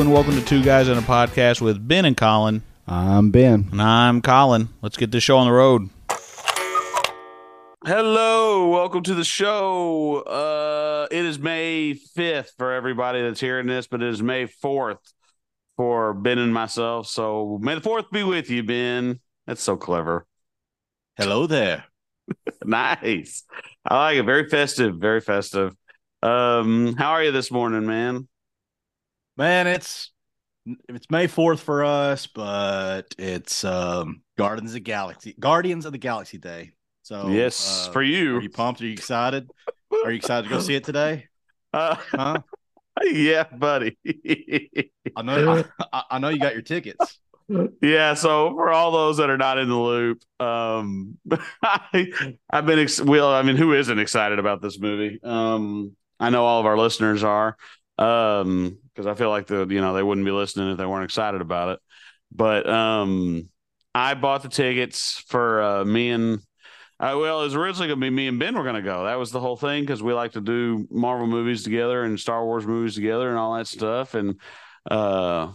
Hello and welcome to Two Guys on a Podcast with Ben and Colin. I'm Ben. And I'm Colin. Let's get this show on the road. Hello, welcome to the show. Uh it is May 5th for everybody that's hearing this, but it is May 4th for Ben and myself. So may the 4th be with you, Ben. That's so clever. Hello there. nice. I like it. Very festive, very festive. Um, how are you this morning, man? Man, it's it's May 4th for us, but it's um Guardians of the Galaxy Guardians of the Galaxy Day. So yes, uh, for you. Are you pumped? Are you excited? Are you excited to go see it today? Uh, Huh? yeah, buddy. I know I, I know you got your tickets. yeah, so for all those that are not in the loop, um I, I've been ex- well, I mean, who isn't excited about this movie? Um I know all of our listeners are. Um because I feel like the you know, they wouldn't be listening if they weren't excited about it. But um I bought the tickets for uh me and uh, well, it was originally going to be me and Ben were going to go. That was the whole thing because we like to do Marvel movies together and Star Wars movies together and all that stuff. And uh,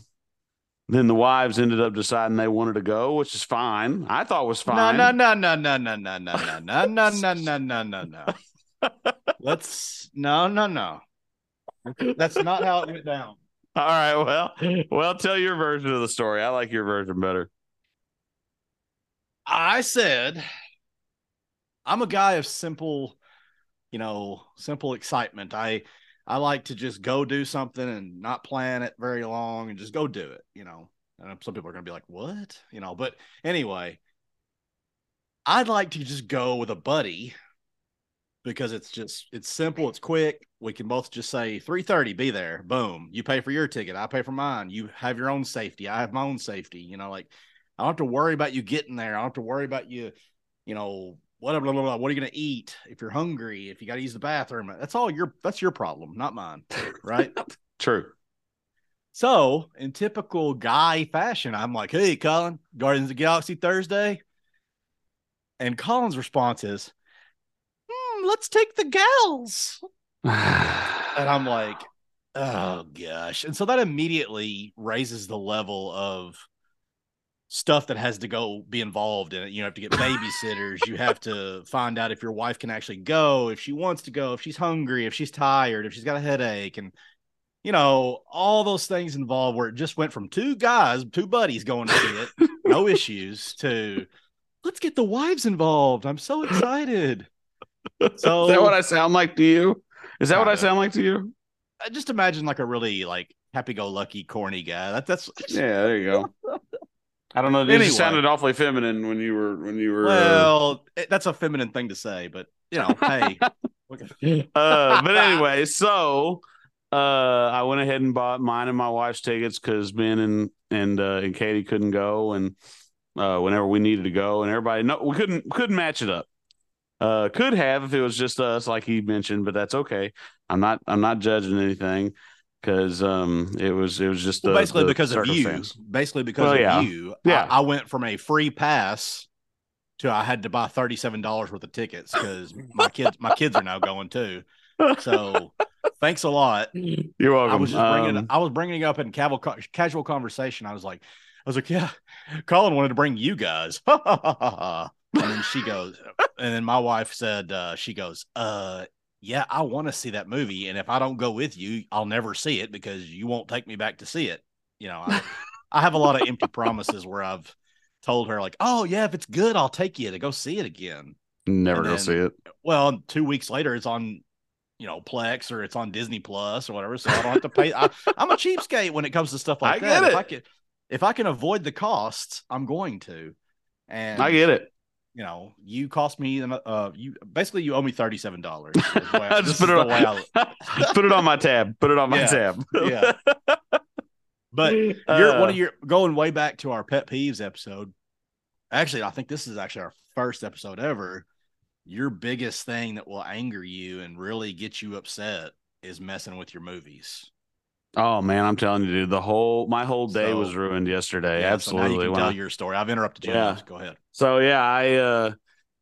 then the wives ended up deciding they wanted to go, which is fine. I thought was No, fine. no, no, no, no, no, no, no, no, no, no, no, no, no, no, no. Let's no, no, no. That's not how it went down. All right. Well, well, tell your version of the story. I like your version better. I said, I'm a guy of simple, you know, simple excitement. I I like to just go do something and not plan it very long and just go do it, you know. And some people are going to be like, "What?" You know, but anyway, I'd like to just go with a buddy because it's just it's simple, it's quick. We can both just say 3:30 be there. Boom. You pay for your ticket, I pay for mine. You have your own safety, I have my own safety, you know, like I don't have to worry about you getting there. I don't have to worry about you, you know, whatever, blah, blah, blah. what are you going to eat? If you're hungry, if you got to use the bathroom, that's all your, that's your problem, not mine. Right. True. so in typical guy fashion, I'm like, Hey, Colin, Guardians of the Galaxy Thursday. And Colin's response is, hmm, let's take the gals. And I'm like, oh gosh. And so that immediately raises the level of stuff that has to go be involved in it. You have to get babysitters. you have to find out if your wife can actually go, if she wants to go, if she's hungry, if she's tired, if she's got a headache, and you know, all those things involved where it just went from two guys, two buddies going to see it, no issues, to let's get the wives involved. I'm so excited. So is that what I sound like to you? Is that what I sound like to you? I just imagine like a really like happy-go-lucky, corny guy. That, that's Yeah, there you go. I don't know. It Anyway. sounded awfully feminine when you were when you were. uh, well, it, that's a feminine thing to say, but you know, hey, uh, but anyway, so uh, I went ahead and bought mine and my wife's tickets because Ben and and uh, and Katie couldn't go, and uh, whenever we needed to go, and everybody no, we couldn't couldn't match it up. Uh, could have if it was just us, like he mentioned, but that's okay. I'm not I'm not judging anything because um it was it was just well, the- basically because of you, basically because Well, of yeah. you, Yeah. I, I went from a free pass to I had to buy thirty-seven dollars worth of tickets because my kids, my kids are now going too. So, thanks a lot. You're welcome. I was just bringing, Um, I was bringing it up in casual, casual conversation. I was like, I was like, yeah, Colin wanted to bring you guys. and then she goes, and then my wife said, uh, she goes, uh, yeah, I want to see that movie, and if I don't go with you, I'll never see it because you won't take me back to see it. You know, I, I have a lot of empty promises where I've told her like, oh yeah, if it's good, I'll take you to go see it again. never and go then- see it. Well, two weeks later, it's on, you know, Plex or it's on Disney Plus or whatever. So I don't have to pay. I, I'm a cheapskate when it comes to stuff like I that. get If it. I can, if I can avoid the costs, I'm going to. And I get it. You know, you cost me. Uh, you basically you owe me thirty seven dollars. Just put it on. put it on my tab. Put it on my Yeah. tab. yeah. But you're Uh, one of your going way back to our pet peeves episode. Actually, I think this is actually our first episode ever. Your biggest thing that will anger you and really get you upset is messing with your movies. Oh man, I'm telling you, dude, the whole my whole day So- was ruined yesterday. Yeah, so now Absolutely. you When can I- tell your story. I've interrupted you. Yeah. Go ahead. So yeah, I uh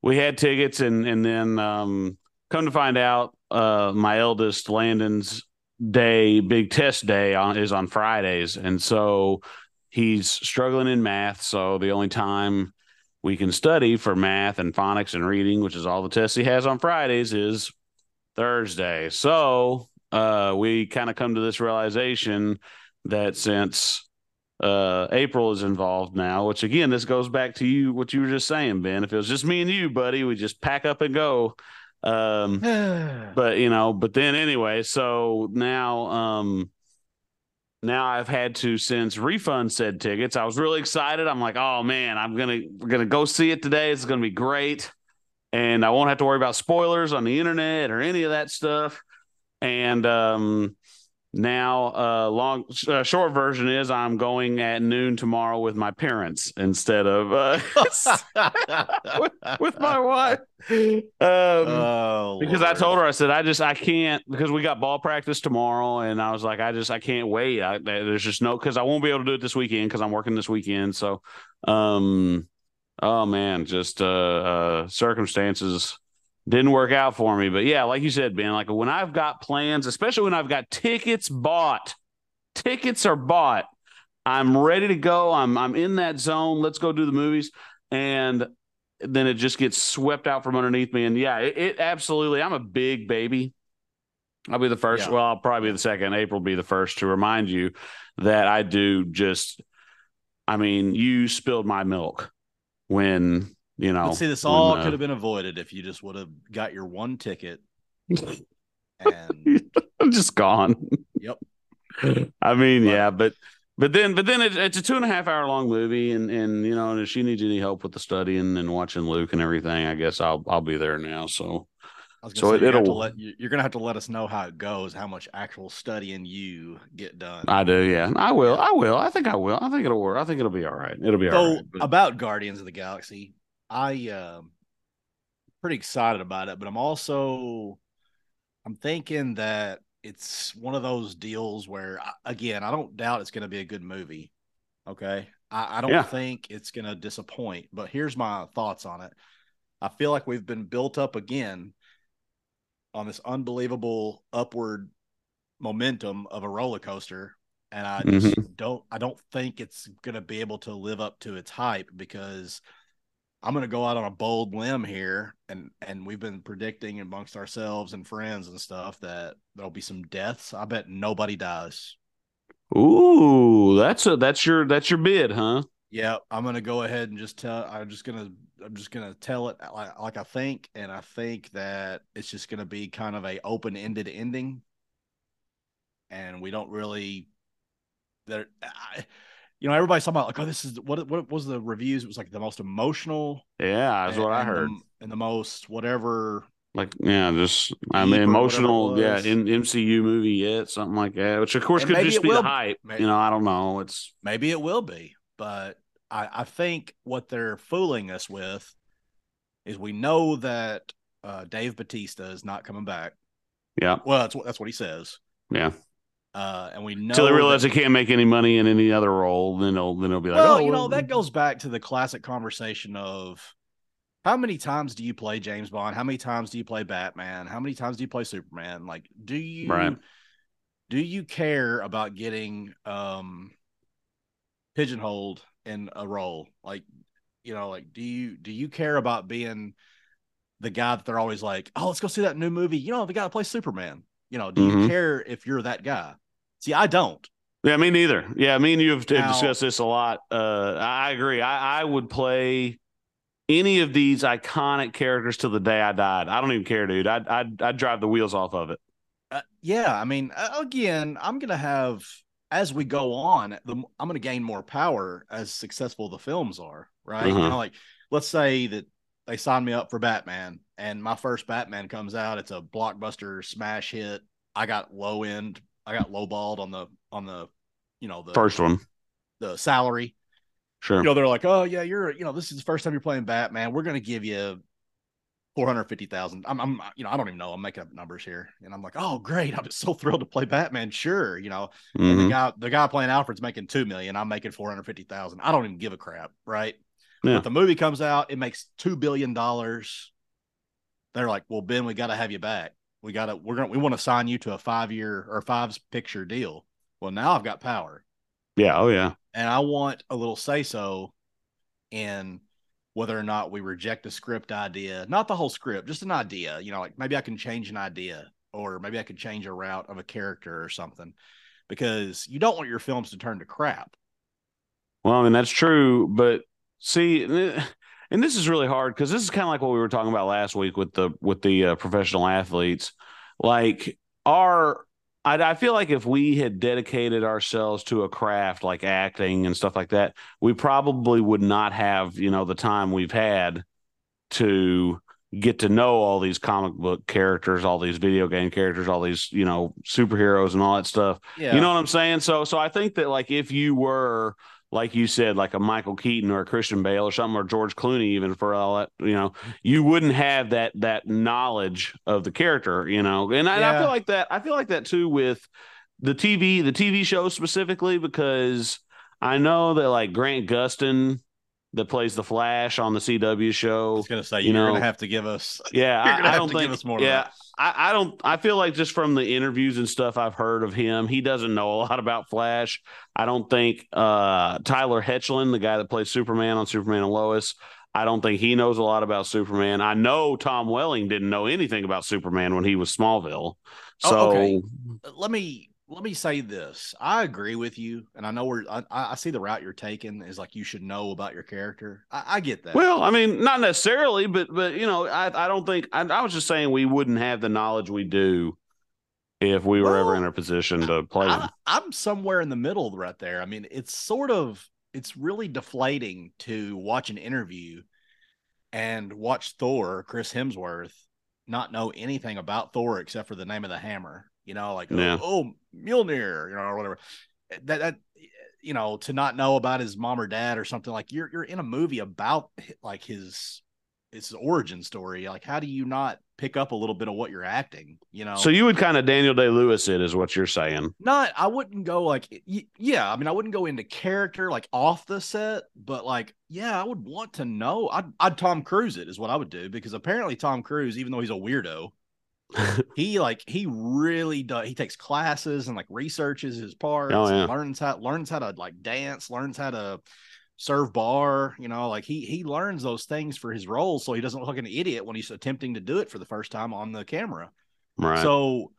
we had tickets and and then um come to find out uh my eldest Landon's day, big test day on is on Fridays, and so he's struggling in math. So the only time we can study for math and phonics and reading, which is all the tests he has on Fridays, is Thursday. So uh, we kind of come to this realization that since uh, April is involved now, which again, this goes back to you, what you were just saying, Ben. If it was just me and you, buddy, we just pack up and go. Um, but you know, but then anyway, so now, um, now I've had to since refund said tickets. I was really excited. I'm like, oh man, I'm gonna we're gonna go see it today. It's gonna be great, and I won't have to worry about spoilers on the internet or any of that stuff. And um, now uh long uh, short version is i'm going at noon tomorrow with my parents instead of uh with, with, my wife. Um oh, because Lord. i told her i said i just i can't because we got ball practice tomorrow and i was like i just i can't wait. I, there's just no because i won't be able to do it this weekend because i'm working this weekend. So um oh man just uh uh circumstances didn't work out for me. But yeah, like you said, Ben, like when I've got plans, especially when I've got tickets bought, tickets are bought. I'm ready to go. I'm I'm in that zone. Let's go do the movies. And then it just gets swept out from underneath me. And yeah, it, it absolutely. I'm a big baby. I'll be the first. Yeah. Well, I'll probably be the second. April will be the first to remind you that I do just. I mean, you spilled my milk when you know, but see, this all uh, could have been avoided if you just would have got your one ticket and just gone. Yep. I mean, but, yeah, but but then but then it, it's a two and a half hour long movie, and and you know, and if she needs any help with the studying and watching Luke and everything, I guess I'll I'll be there now. So. so say, it, will let you, you're gonna have to let us know how it goes, how much actual studying you get done. I do, yeah. I will. I will. I think I will. I think it'll work. I think it'll be all right. It'll be so, all right. But... About Guardians of the Galaxy, I uh, pretty excited about it, but I'm also I'm thinking that it's one of those deals where again, I don't doubt it's going to be a good movie. Okay. I, I don't yeah. think it's going to disappoint, but here's my thoughts on it. I feel like we've been built up again on this unbelievable upward momentum of a roller coaster and I just mm-hmm. don't I don't think it's going to be able to live up to its hype because I'm going to go out on a bold limb here, and and we've been predicting amongst ourselves and friends and stuff that there'll be some deaths. I bet nobody dies. Ooh, that's a that's your that's your bid, huh? Yeah, I'm gonna go ahead and just tell. I'm just gonna I'm just gonna tell it like, like I think, and I think that it's just gonna be kind of a open ended ending, and we don't really. There, I, you know, everybody's talking about like, oh, this is what what was the reviews? It was like the most emotional. Yeah, that's and, what I heard. The, and the most whatever. Like yeah, just I mean emotional, yeah, in MCU movie yet, something like that. Which of course and could just be the hype. You know, I don't know. It's maybe it will be, but I, I think what they're fooling us with is we know that uh, Dave Batista is not coming back. Yeah. Well, that's what that's what he says. Yeah. Uh, and we know until they realize that, they can't make any money in any other role, then they'll then they'll be like, well, oh, you know, that goes back to the classic conversation of how many times do you play James Bond? How many times do you play Batman? How many times do you play Superman? Like, do you right. do you care about getting um pigeonholed in a role? Like, you know, like do you do you care about being the guy that they're always like, oh, let's go see that new movie. You know, the guy that plays Superman. You know, do mm-hmm. you care if you're that guy? See, I don't. Yeah, me neither. Yeah, me and you have, discussed this a lot. Uh, I agree. I, I would play any of these iconic characters till the day I died. I don't even care, dude. I'd I'd, I'd drive the wheels off of it. Uh, yeah, I mean, again, I'm gonna have as we go on, the, I'm gonna gain more power as successful the films are. Right? Mm-hmm. You know, like let's say that they sign me up for Batman, and my first Batman comes out. It's a blockbuster smash hit. I got low end I got lowballed on the on the you know the first one, the salary. Sure. You know, they're like, oh yeah, you're you know, this is the first time you're playing Batman. We're gonna give you four hundred fifty thousand. I'm, I'm, you know, I don't even know. I'm making up numbers here, and I'm like, oh great, I'm just so thrilled to play Batman. Sure, you know, mm-hmm. the guy, the guy playing Alfred's making two million. I'm making four hundred fifty thousand. I don't even give a crap, right? Yeah. But the movie comes out, it makes two billion dollars. They're like, well, Ben, we got to have you back. We got to we're gonna we want to sign you to a five year or five picture deal. Well, now I've got power. Yeah. Oh yeah. And I want a little say so in whether or not we reject a script idea, not the whole script, just an idea. You know, like maybe I can change an idea or maybe I could change a route of a character or something because you don't want your films to turn to crap. Well, I mean, that's true. But see, and this is really hard because this is kind of like what we were talking about last week with the with the uh, professional athletes. Like our I, I, feel like if we had dedicated ourselves to a craft like acting and stuff like that, we probably would not have, you know, the time we've had to get to know all these comic book characters, all these video game characters, all these, you know, superheroes and all that stuff. Yeah. You know what I'm saying? So so I think that like if you were like you said, like a Michael Keaton or a Christian Bale or something, or George Clooney, even for all that, you know, you wouldn't have that that knowledge of the character, you know. And I, yeah. I feel like that. I feel like that too with the TV, the TV show specifically, because I know that like Grant Gustin that plays the Flash on the CW show. I was gonna say you're know, gonna have to give us. Yeah, I, I, don't think. us more yeah, I, I, don't. I feel like just from the interviews and stuff I've heard of him, he doesn't know a lot about Flash. I don't think uh, Tyler Hoechlin, the guy that plays Superman on Superman and Lois. I don't think he knows a lot about Superman. I know Tom Welling didn't know anything about Superman when he was Smallville. So oh, okay. let me let me say this. I agree with you, and I know where I, I, see the route you're taking is like you should know about your character. I, I get that. Well, I mean, not necessarily, but but you know, I I don't think I, I was just saying we wouldn't have the knowledge we do if we were well, ever in a position to play. I, I'm somewhere in the middle right there. I mean, it's sort of it's really deflating to watch an interview and watch Thor, Chris Hemsworth, not know anything about Thor except for the name of the hammer you know, like yeah. oh, oh Mjolnir, you know, or whatever. That that you know, to not know about his mom or dad or something like you're you're in a movie about like his his origin story. Like, how do you not pick up a little bit of what you're acting? You know. So you would kind of Daniel Day Lewis it is what you're saying. Not, I wouldn't go like, yeah. I mean, I wouldn't go into character like off the set, but like, yeah, I would want to know. I'd, I'd Tom Cruise it is what I would do because apparently Tom Cruise, even though he's a weirdo, he like he really does he takes classes and like researches his parts oh, yeah. learns how learns how to like dance learns how to serve bar you know like he he learns those things for his roles so he doesn't look like an idiot when he's attempting to do it for the first time on the camera. Right. So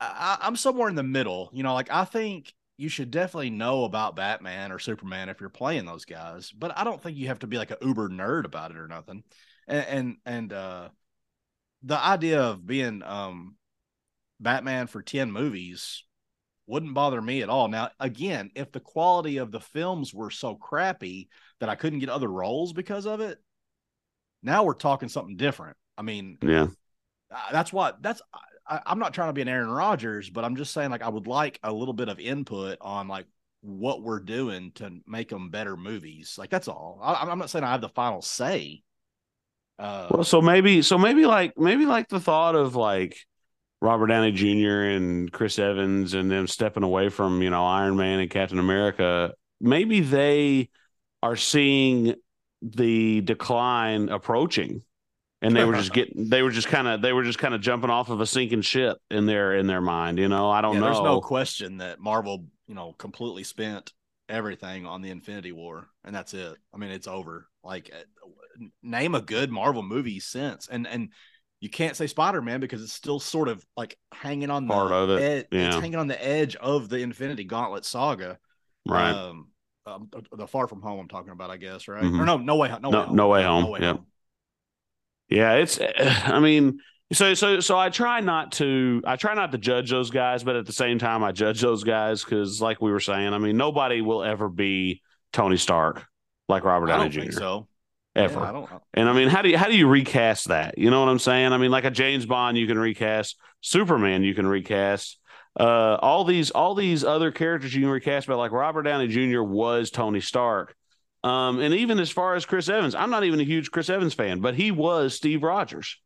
I, i'm somewhere in the middle you know like i think you should definitely know about batman or superman if you're playing those guys but i don't think you have to be like a uber nerd about it or nothing. And and, and uh the idea of being um Batman for 10 movies wouldn't bother me at all. Now, again, if the quality of the films were so crappy that I couldn't get other roles because of it, now we're talking something different. I mean, yeah, that's what that's. I, am not trying to be an Aaron Rodgers, but I'm just saying like I would like a little bit of input on like what we're doing to make them better movies. Like that's all. I, I'm not saying I have the final say, uh, well, so maybe, so maybe like maybe like the thought of like Robert Downey Jr. and Chris Evans and them stepping away from you know Iron Man and Captain America. Maybe they are seeing the decline approaching and they were just getting they were just kind of they were just kind of jumping off of a sinking ship in their in their mind you know i don't yeah, know there's no question that marvel you know completely spent everything on the infinity war and that's it i mean it's over like name a good Marvel movie since. And and you can't say Spider Man because it's still sort of like hanging on part the of it. Ed- yeah. It's hanging on the edge of the Infinity Gauntlet saga. Right. Um, um, the Far From Home I'm talking about, I guess, right? Mm-hmm. Or no, No Way Home. No, no, way home. No Way Home. No way yeah. Home. Yeah, it's. I mean, so so so I try not to I try not to judge those guys, but at the same time I judge those guys because, like we were saying, I mean, nobody will ever be Tony Stark like Robert Downey Jr. so ever. Yeah, I don't, and I mean, how do you how do you recast that? You know what I'm saying? I mean, like a James Bond, you can recast Superman, you can recast uh, all these all these other characters you can recast, but like Robert Downey Jr. was Tony Stark. Um, and even as far as Chris Evans, I'm not even a huge Chris Evans fan, but he was Steve Rogers.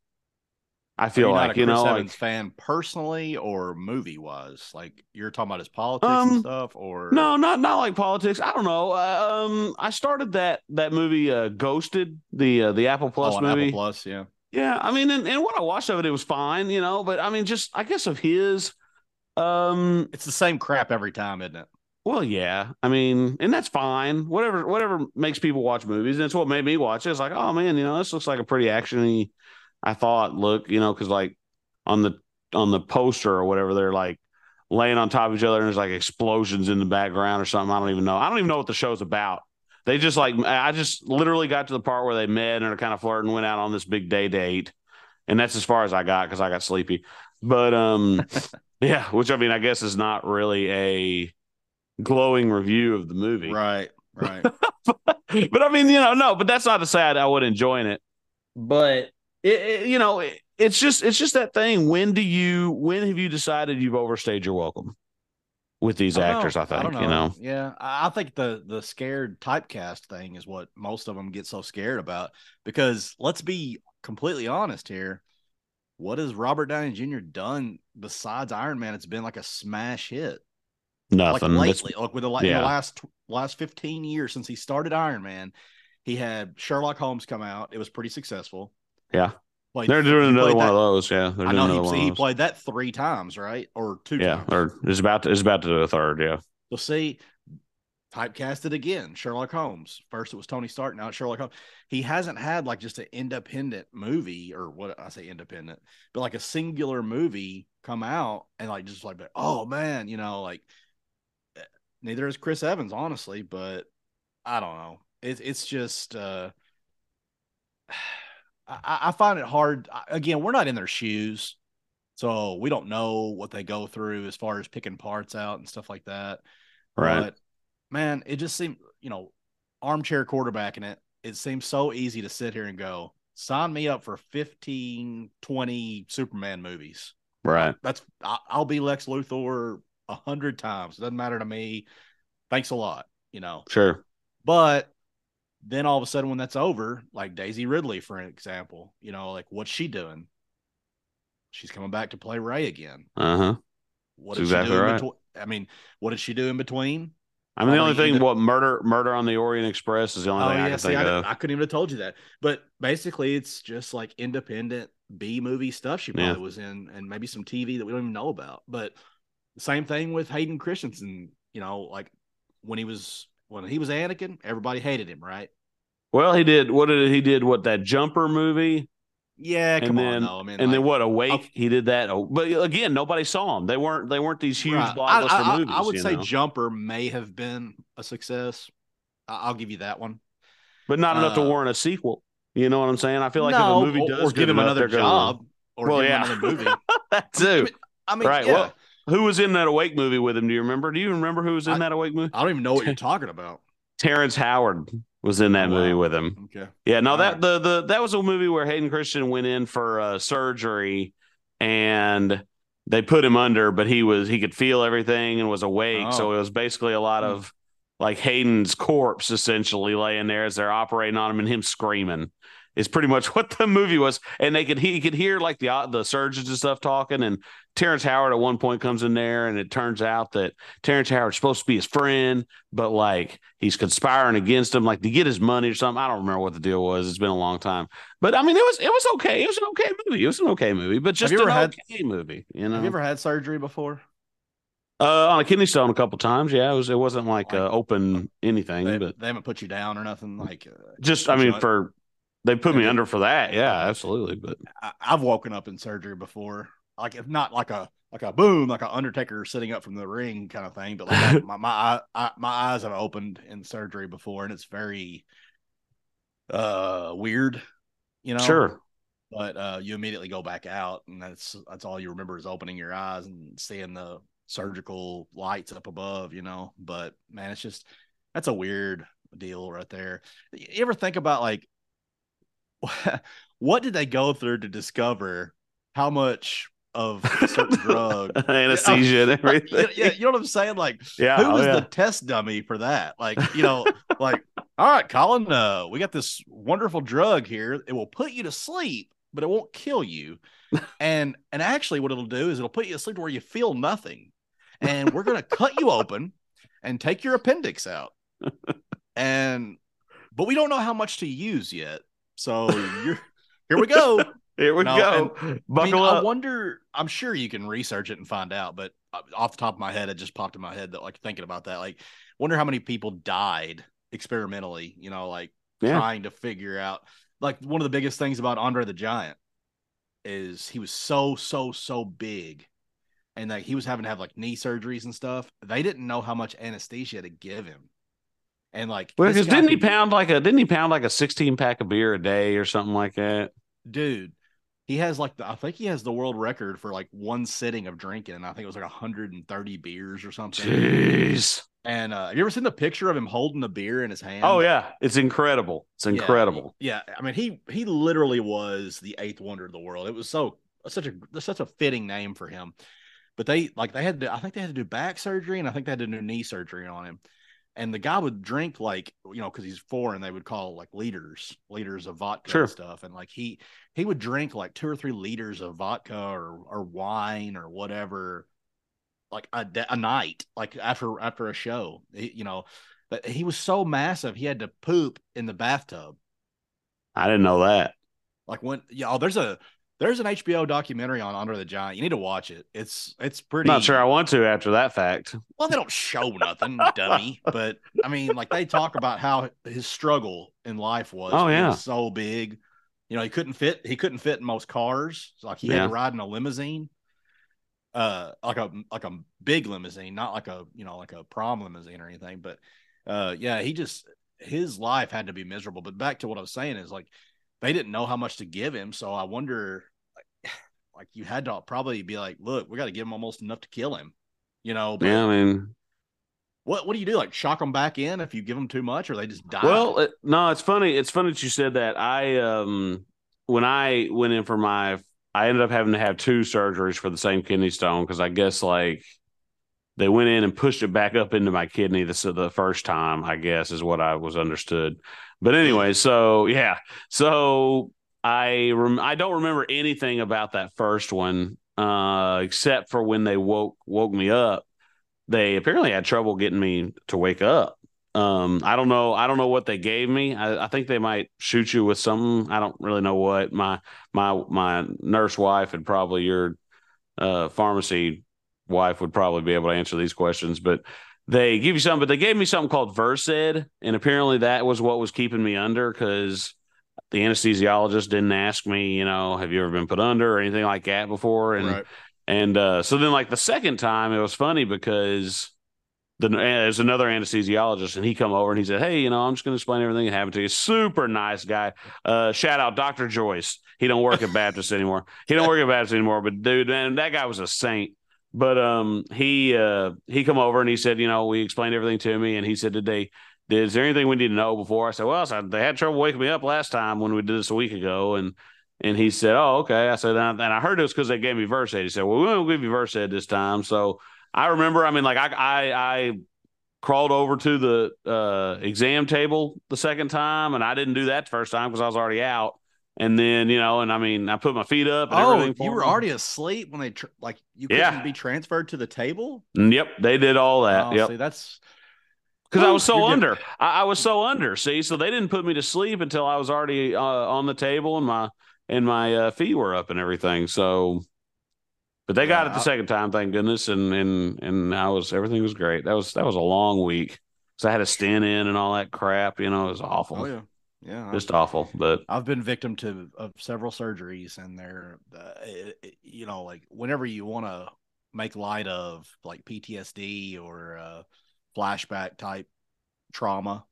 I feel like you know, Evans like, fan personally or movie wise. Like you're talking about his politics um, and stuff, or no, not not like politics. I don't know. Uh, um, I started that that movie, uh, Ghosted, the uh, the Apple Plus oh, movie. Apple Plus, yeah. Yeah, I mean, and, and what I watched of it, it was fine, you know. But I mean, just I guess of his, um, It's the same crap every time, isn't it? well, yeah, I mean, and that's fine. Whatever, whatever makes people watch movies, and it's what made me watch it. It's like, oh man, you know, this looks like a pretty actiony. I thought, look, you know, because like on the on the poster or whatever, they're like laying on top of each other, and there's like explosions in the background or something. I don't even know. I don't even know what the show's about. They just like I just literally got to the part where they met and are kind of flirting, went out on this big day date, and that's as far as I got because I got sleepy. But um, yeah, which I mean, I guess is not really a glowing review of the movie, Right, right. but I mean, you know, no, but that's not to say I, I would enjoy it. But it, it, you know, it, it's just it's just that thing. When do you? When have you decided you've overstayed your welcome with these I actors? know. I think don't you know. Yeah, I I think the the scared typecast thing is what most of them get so scared about. Because let's be completely honest here, what has Robert Downey Jr. done besides Iron Man? It's been like a smash hit. Nothing. Like That's- lately, like with the, in yeah. the last last fifteen years since he started Iron Man, he had Sherlock Holmes come out. It was pretty successful. Yeah. Played- They're doing another one that- of those. Yeah, they're I know he, he played that three times, right, or two Yeah, times. or is about to is about to do a third. Yeah, So see, typecasted again. Sherlock Holmes. First it was Tony Stark. Now it's Sherlock Holmes. He hasn't had like just an independent movie or what I say independent, but like a singular movie come out and like just like oh man, you know, like eh, neither is Chris Evans, honestly, but I don't know. It's it's just uh I, I find it hard. Again, we're not in their shoes. So we don't know what they go through as far as picking parts out and stuff like that. right. But man, it just seemed, you know, armchair quarterbacking it. It seems so easy to sit here and go, sign me up for 15, 20 Superman movies. right. That's, I'll be Lex Luthor a hundred times. It doesn't matter to me. Thanks a lot, you know. Sure. But then all of a sudden, when that's over, like Daisy Ridley, for example, you know, like what's she doing? She's coming back to play Rey again. Uh huh. What That's did exactly she do? in right. between? I mean, what did she do in between? I mean, the only thing, either- what murder, murder on the Orient Express is the only Oh thing I can see, think I, of. I couldn't even have told you that. But basically, it's just like independent B movie stuff she Yeah. probably was in, and maybe some TV that we don't even know about. But same thing with Hayden Christensen. You know, like when he was when he was Anakin, everybody hated him, right? Well, he did. What did he did? What that jumper movie? Yeah, And come then- on, though. I mean, and then what? Awake. I'll- he did that. Oh, But again, nobody saw him. They weren't. They weren't these huge right. blockbuster I, I- movies. I would say know? Jumper may have been a success. I'll give you that one. but not enough to uh, warrant a sequel. You know what I'm saying? I feel like no, if a movie does or give him another job, or Well, give yeah. him another movie. that I too. mean, I mean, Right, yeah. well- Who was in that Awake movie with him? Do you remember? Do you remember who was in I- that Awake movie? I don't even know what you're talking about. Terrence Howard was in that Oh, movie with him. Okay. Yeah, no, All that right. the the that was a movie where Hayden Christian went in for uh, surgery and they put him under, but he was he could feel everything and was awake. So Oh. it was basically a lot Hmm. of like Hayden's corpse essentially laying there as they're operating on him and him screaming. Is pretty much what the movie was, and they could he could hear like the uh, the surgeons and stuff talking, and Terrence Howard at one point comes in there, and it turns out that Terrence Howard's supposed to be his friend, but like he's conspiring against him, like to get his money or something. I don't remember what the deal was. It's been a long time, but I mean, it was it was okay. It was an okay movie. It was an okay movie, but just an had- okay movie. You know, Have you ever had surgery before? uh, on a kidney stone a couple times. Yeah, it was. It wasn't like Like- uh, open anything, They, but they haven't put you down or nothing. Like, uh, just I mean for. They put me under for that. Yeah, absolutely. But I, I've woken up in surgery before. Like, if not like a like a boom, like an Undertaker sitting up from the ring kind of thing, but like my my I, my eyes have opened in surgery before, and it's very uh weird, you know. sure, But uh, you immediately go back out, and that's that's all you remember is opening your eyes and seeing the surgical lights up above, you know. But man, it's just that's a weird deal right there. You ever think about like what did they go through to discover how much of certain drug? anesthesia and everything. yeah, yeah, you know what I'm saying? Like, Yeah, who oh, was yeah. the test dummy for that? Like, you know, like, all right, Colin, uh, we got this wonderful drug here. It will put you to sleep, but it won't kill you. And and actually, what it'll do is it'll put you to sleep to where you feel nothing. And we're gonna cut you open and take your appendix out. And but we don't know how much to use yet. So you're Here we go. Here we No, go. I mean, Buckle I wonder. I'm sure you can research it and find out, but uh, off the top of my head, it just popped in my head that like thinking about that, like, wonder how many people died experimentally. You know, like Yeah. trying to figure out. Like one of the biggest things about Andre the Giant is he was so so so big, and like he was having to have like knee surgeries and stuff. They didn't know how much anesthesia to give him, and like Well, because didn't he be- pound like a didn't he pound like a sixteen pack of beer a day or something like that? dude he has like the i think he has the world record for like one sitting of drinking and i think it was like 130 beers or something Jeez. and uh have you ever seen the picture of him holding the beer in his hand Oh yeah, it's incredible. It's Yeah, incredible. yeah i mean he he literally was the eighth wonder of the world it was so such a such a fitting name for him but they like they had to i think they had to do back surgery and i think they had to do knee surgery on him and the guy would drink like you know because he's foreign they would call like liters liters of vodka Sure. and stuff and like he he would drink like two or three liters of vodka or or wine or whatever like a, a night like after after a show He- you know but he was so massive he had to poop in the bathtub I didn't know that. like when yeah oh, there's a there's an hbo documentary on Andre the Giant you need to watch it it's it's pretty Not sure I want to after that fact. Well, they don't show nothing, dummy. But I mean, like they talk about how his struggle in life was. Oh, yeah. was so big. You know, he couldn't fit. He couldn't fit in most cars. So, like he had Yeah. to ride in a limousine, uh, like a like a big limousine, not like a you know like a prom limousine or anything. But uh, yeah, he just his life had to be miserable. But back to what I was saying is like they didn't know how much to give him. So I wonder, like, like you had to probably be like, look, we got to give him almost enough to kill him. You know, but Yeah, I mean, what what do you do? Like shock them back in if you give them too much, or they just die? well, it, no, it's funny. It's funny that you said that. I um when I went in for my, I ended up having to have two surgeries for the same kidney stone because I guess like they went in and pushed it back up into my kidney the the first time. I guess is what I was understood. But anyway, so yeah, so I rem- I don't remember anything about that first one uh, except for when they woke woke me up. They apparently had trouble getting me to wake up. Um, I don't know. I don't know what they gave me. I, I think they might shoot you with something. I don't really know what. My my my nurse wife and probably your uh, pharmacy wife would probably be able to answer these questions, but they give you something. But they gave me something called Versed, and apparently that was what was keeping me under because the anesthesiologist didn't ask me, you know, have you ever been put under or anything like that before, and right. and uh, so then, like the second time, it was funny because the, there's another anesthesiologist, and he come over and he said, "Hey, you know, I'm just going to explain everything that happened to you." Super nice guy. Uh, shout out Doctor Joyce. He don't work at Baptist anymore. He don't work at Baptist anymore. But dude, man, that guy was a saint. But um, he uh, he come over and he said, you know, we explained everything to me, and he said, "Did they? Did, is there anything we need to know before?" I said, "Well, I they had trouble waking me up last time when we did this a week ago, and." And he said, "Oh, okay." I said, and I heard it was because they gave me verse Versed. He said, "Well, we won't give you verse Versed this time." So I remember. I mean, like I, I, I crawled over to the uh, exam table the second time, and I didn't do that the first time because I was already out. And then you know, and I mean, I put my feet up. And Oh, you were me. already asleep when they tr- like you couldn't Yeah. be transferred to the table. Yep, they did all that. Oh, yep, see, that's because I was so under. I, I was so under. See, so they didn't put me to sleep until I was already uh, on the table and my and my uh, feet were up and everything. So, but they got it the I- second time, thank goodness. And and and I was everything was great. That was that was a long week. So I had a stent in and all that crap. You know, it was awful. oh yeah, yeah. Just awful. But I've been victim to of several surgeries, and they're uh, it- it- you know like whenever you want to make light of like PTSD or uh, flashback type trauma,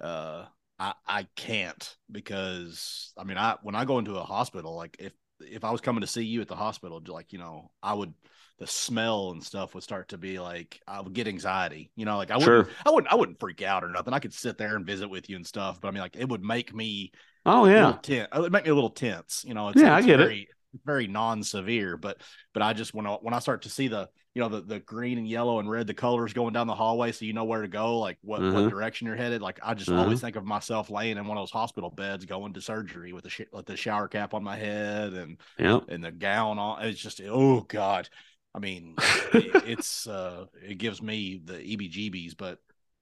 uh, I I can't because I mean I when I go into a hospital like if if I was coming to see you at the hospital like you know I would the smell and stuff would start to be like I would get anxiety you know like I wouldn't Sure. I wouldn't I wouldn't freak out or nothing I could sit there and visit with you and stuff but I mean like it would make me oh yeah, tense. It would make me a little tense. You know, it's, Yeah, I it's get it. very, Very non-severe, but but I just when I when I start to see the you know the the green and yellow and red the colors going down the hallway, so you know where to go, like what what mm-hmm. direction you're headed. Like I just always mm-hmm. think of myself laying in one of those hospital beds going to surgery with the sh- with the shower cap on my head and yeah. and the gown on. It's just oh god. I mean, it, it's uh it gives me the EBGBs, but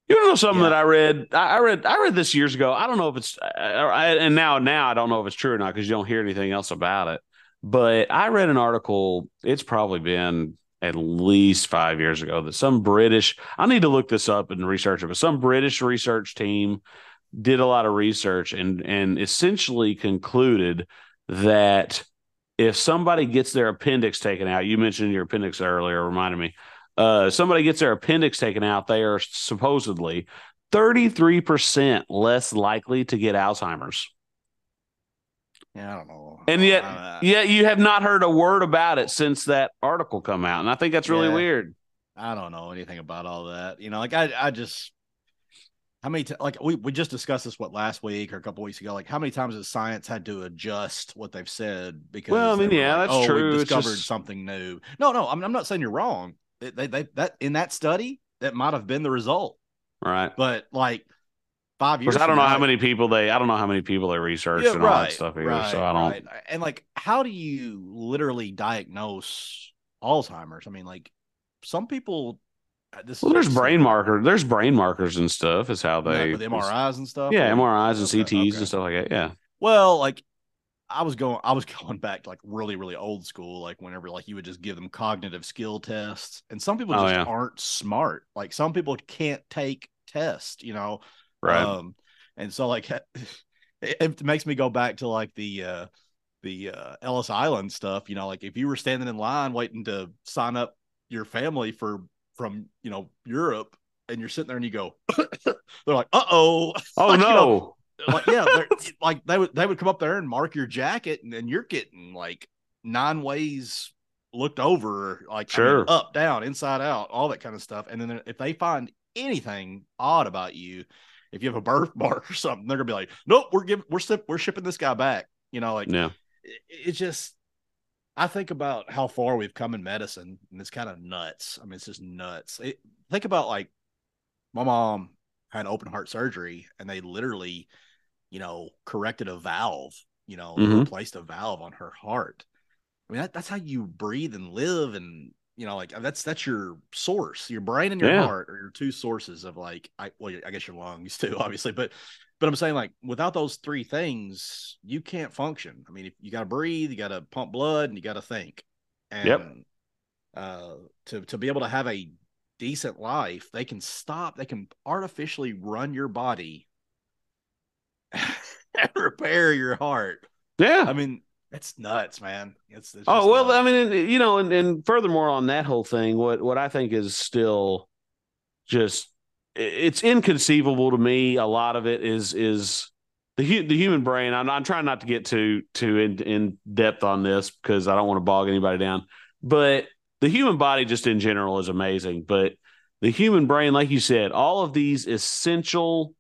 You know something Yeah. that I read? I I read I read this years ago. I don't know if it's I, and now now I don't know if it's true or not because you don't hear anything else about it. But I read an article. It's probably been at least five years ago that some British. I need to look this up and research it. But some British research team did a lot of research and and essentially concluded that if somebody gets their appendix taken out, you mentioned your appendix earlier, reminded me. Uh, somebody gets their appendix taken out, they are supposedly 33% less likely to get Alzheimer's. Yeah, I don't know. And yet, yet you have not heard a word about it since that article come out. And I think that's really Yeah. weird. I don't know anything about all that. You know, like I, I just how many t- like we we just discussed this what last week or a couple weeks ago. Like how many times has science had to adjust what they've said because Well, I mean, yeah, like, that's oh, true. We discovered just- something new. No, no, I'm, I'm not saying you're wrong. They, they, they that in that study that might have been the result, Right. but like five years. I don't know now- how many people they, I don't know how many people they researched yeah, and all right, that stuff either. right, so I don't, right. And like, how do you literally diagnose Alzheimer's? I mean, like some people. Uh, This well, there's brain marker, there's brain markers and stuff is how Yeah, they, with MRIs and stuff. yeah, MRIs and Okay, CTs okay. and stuff like that. Yeah. Well, like I was going, I was going back to like really, really old school. Like whenever like you would just give them cognitive skill tests, and some people Oh, just yeah. aren't smart. Like some people can't take tests, you know. Right. Um, and so like it, it makes me go back to like the uh the uh Ellis Island stuff, you know, like if you were standing in line waiting to sign up your family for from you know Europe and you're sitting there and you go they're like, uh oh. oh, like, you no. know, like yeah, like they would they would come up there and mark your jacket, and then you're getting like nine ways looked over, like I mean, Sure. up, down, inside out, all that kind of stuff. And then if they find anything odd about you, if you have a birthmark or something, they're gonna be like, nope, we're giving we're we're shipping this guy back. You know, like yeah. it, it's just. I think about how far we've come in medicine, and it's kind of nuts. I mean, it's just nuts. It, think about like my mom had open heart surgery, and they literally, you know, corrected a valve. You know, Mhm. replaced a valve on her heart. I mean, that, that's how you breathe and live, and you know, like that's that's your source. Your brain and your Yeah. heart are your two sources of like, I well, I guess your lungs too, obviously, but but I'm saying like without those three things, you can't function. I mean, if you got to breathe, you got to pump blood, and you got to think. And Yep. uh, to to be able to have a decent life, they can stop. They can artificially run your body and repair your heart. Yeah. I mean, it's nuts, man. It's, it's Oh well, nuts. I mean, you know, and, and furthermore on that whole thing, what what I think is still just it's inconceivable to me. A lot of it is is the hu- the human brain. I'm, I'm trying not to get too too in, in depth on this because I don't want to bog anybody down. But the human body, just in general, is amazing. But the human brain, like you said, all of these essential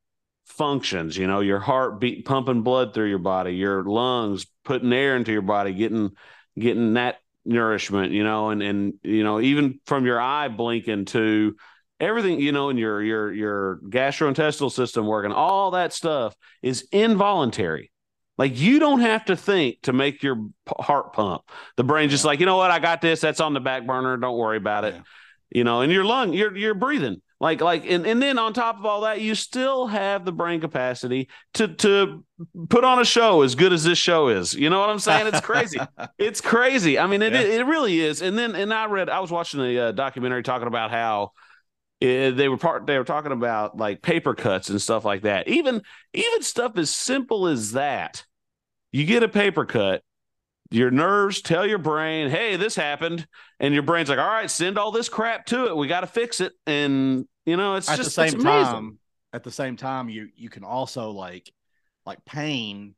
functions you know your heart beat pumping blood through your body your lungs putting air into your body getting getting that nourishment you know and and you know even from your eye blinking to everything you know in your your your gastrointestinal system working all that stuff is involuntary like you don't have to think to make your heart pump the brain's just Yeah. like you know what i got this that's on the back burner don't worry about it Yeah. you know, and your lung, you're you're breathing. Like like and, and then on top of all that, you still have the brain capacity to to put on a show as good as this show is. You know what I'm saying? It's crazy. it's crazy. I mean, it Yeah. it really is. And then and I read I was watching a uh, documentary talking about how uh, they were part they were talking about like paper cuts and stuff like that. Even even stuff as simple as that. You get a paper cut, your nerves tell your brain, "Hey, this happened," and your brain's like, "All right, send all this crap to it. We got to fix it." And you know, it's at just the same time at the same time you you can also like like pain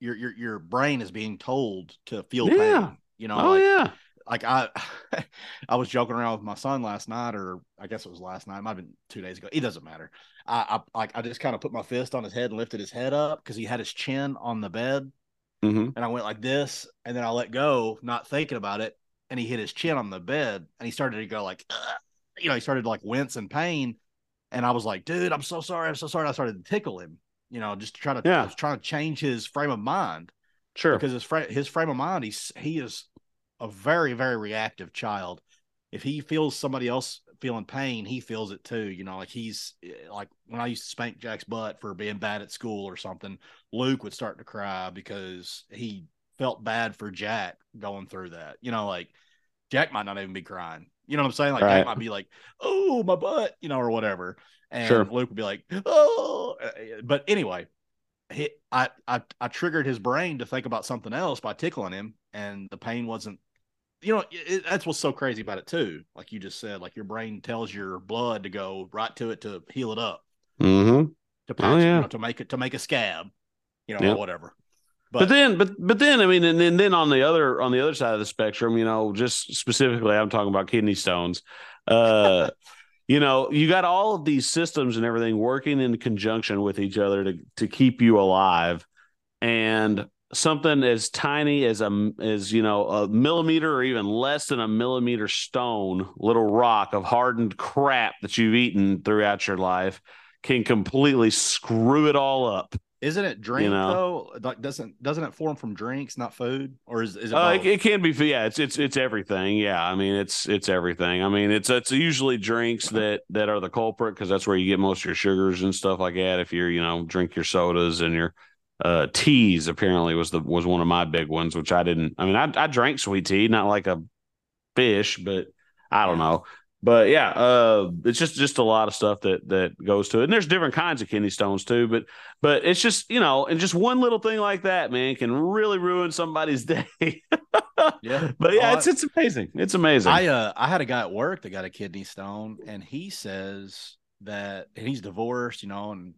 your your your brain is being told to feel Yeah. pain you know oh like, yeah, like i i was joking around with my son last night or i guess it was last night it might have been two days ago it doesn't matter i i like i just kind of put my fist on his head and lifted his head up because he had his chin on the bed hmm and i went like this and then i let go not thinking about it and he hit his chin on the bed and he started to go like "Ugh." you know he started to like wince in pain and i was like dude i'm so sorry i'm so sorry i started to tickle him you know just to try to Yeah. Trying to change his frame of mind sure. because his fra- his frame of mind he's he is a very very reactive child if he feels somebody else feeling pain, he feels it too. You know, like he's eh, like when I used to spank Jack's butt for being bad at school or something, Luke would start to cry because he felt bad for Jack going through that. You know, like Jack might not even be crying. You know what I'm saying? Like Right. Jack might be like, "Oh, my butt," you know, or whatever, and Sure. Luke would be like, "Oh." But anyway, he, I, I, I triggered his brain to think about something else by tickling him, and the pain wasn't. You know, it, that's what's so crazy about it too. Like you just said, like your brain tells your blood to go right to it to heal it up, Mm-hmm. to patch, Oh, yeah. you know, to make it to make a scab, you know, whatever. But, then, but but then, I mean, and then then on the other on the other side of the spectrum, you know, just specifically, I'm talking about kidney stones. Uh, you know, you got all of these systems and everything working in conjunction with each other to to keep you alive, and something as tiny as a as you know a millimeter or even less than a millimeter stone, little rock of hardened crap that you've eaten throughout your life can completely screw it all up. Isn't it drink know. though? Like doesn't doesn't it form from drinks, not food, or is is it? Uh, it, it can be, yeah. It's it's it's everything. Yeah, I mean, it's it's everything. I mean, it's it's usually drinks that that are the culprit because that's where you get most of your sugars and stuff like that. If you're, you know, drink your sodas and your uh, teas. Apparently, was the was one of my big ones, which I didn't. I mean, I I drank sweet tea, not like a fish, but I don't know. But yeah, uh, it's just just a lot of stuff that that goes to it, and there's different kinds of kidney stones too. But but it's just you know, and just one little thing like that, man, can really ruin somebody's day. yeah. But yeah, Oh, it's it's amazing. It's amazing. I uh I had a guy at work that got a kidney stone, and he says that and he's divorced, you know, and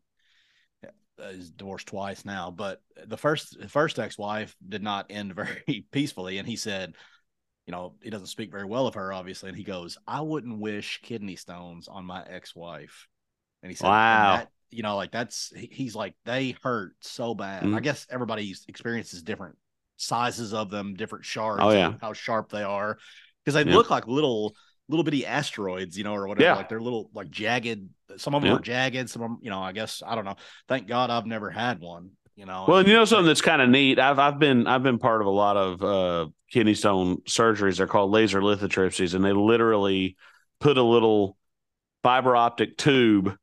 he's divorced twice now. But the first first ex wife did not end very peacefully, and he said, you know, he doesn't speak very well of her, obviously, and he goes, "I wouldn't wish kidney stones on my ex wife," and he said, Wow. that- you know, like that's he- he's like they hurt so bad. Mhm. I guess everybody's experiences different sizes of them, different shards, Oh, yeah. how sharp they are because they Yeah. look like little little bitty asteroids, you know, or whatever. Yeah. Like they're little like jagged. Some of them Yeah. are jagged. Some of them, you know, I guess I don't know. Thank God I've never had one. You know. well, and- you know something that's kind of neat. I've I've been I've been part of a lot of uh, kidney stone surgeries. They're called laser lithotripsies, and they literally put a little fiber optic tube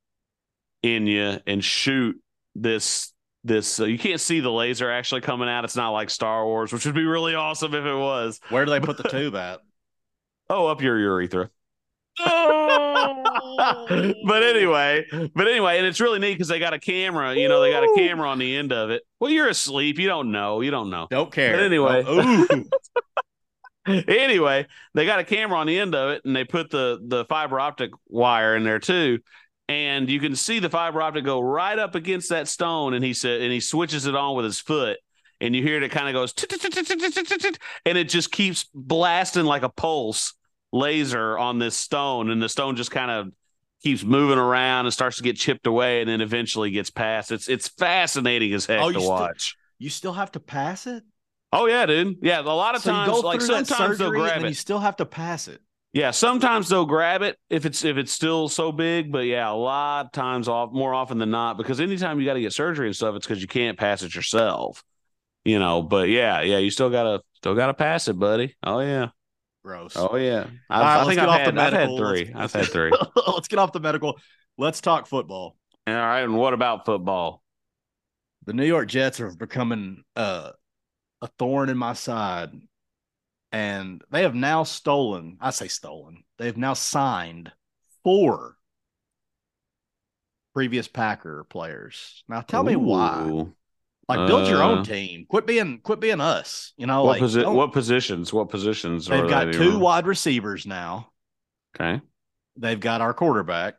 in you and shoot this this. Uh, you can't see the laser actually coming out. It's not like Star Wars, which would be really awesome if it was. Where do they put the tube at? Oh, up your urethra. but oh. anyway, but anyway, and it's really neat because they got a camera. You know, they got a camera on the end of it. Well, you're asleep. You don't know. You don't know. Don't care. But anyway. Oh, anyway, they got a camera on the end of it, and they put the the fiber optic wire in there too. And you can see the fiber optic go right up against that stone, and he said, and he switches it on with his foot, and you hear it, it kind of goes, and it just keeps blasting like a pulse laser on this stone, and the stone just kind of keeps moving around and starts to get chipped away, and then eventually gets passed. It's it's fascinating as heck Oh, you to still- watch. you still have to pass it. Oh yeah, dude. Yeah, a lot of So times, like sometimes they'll grab and it. you still have to pass it. Yeah, sometimes they'll grab it if it's if it's still so big, but yeah, a lot of times off more often than not, because anytime you got to get surgery and stuff, it's because you can't pass it yourself. You know, but yeah, yeah, you still gotta still gotta pass it, buddy. Oh yeah, Gross. oh yeah. I, All right, I think I've off had, the I've had three. Let's- I've had three. Let's get off the medical. Let's talk football. All right, and what about football? The New York Jets are becoming uh, a thorn in my side, and they have now stolen. I say stolen. They have now signed four previous Packer players. Now tell me why. Like build your Uh, own team. Quit being quit being us. You know, What like posi- What positions? What positions? they've got they two doing? wide receivers now. Okay. They've got our quarterback.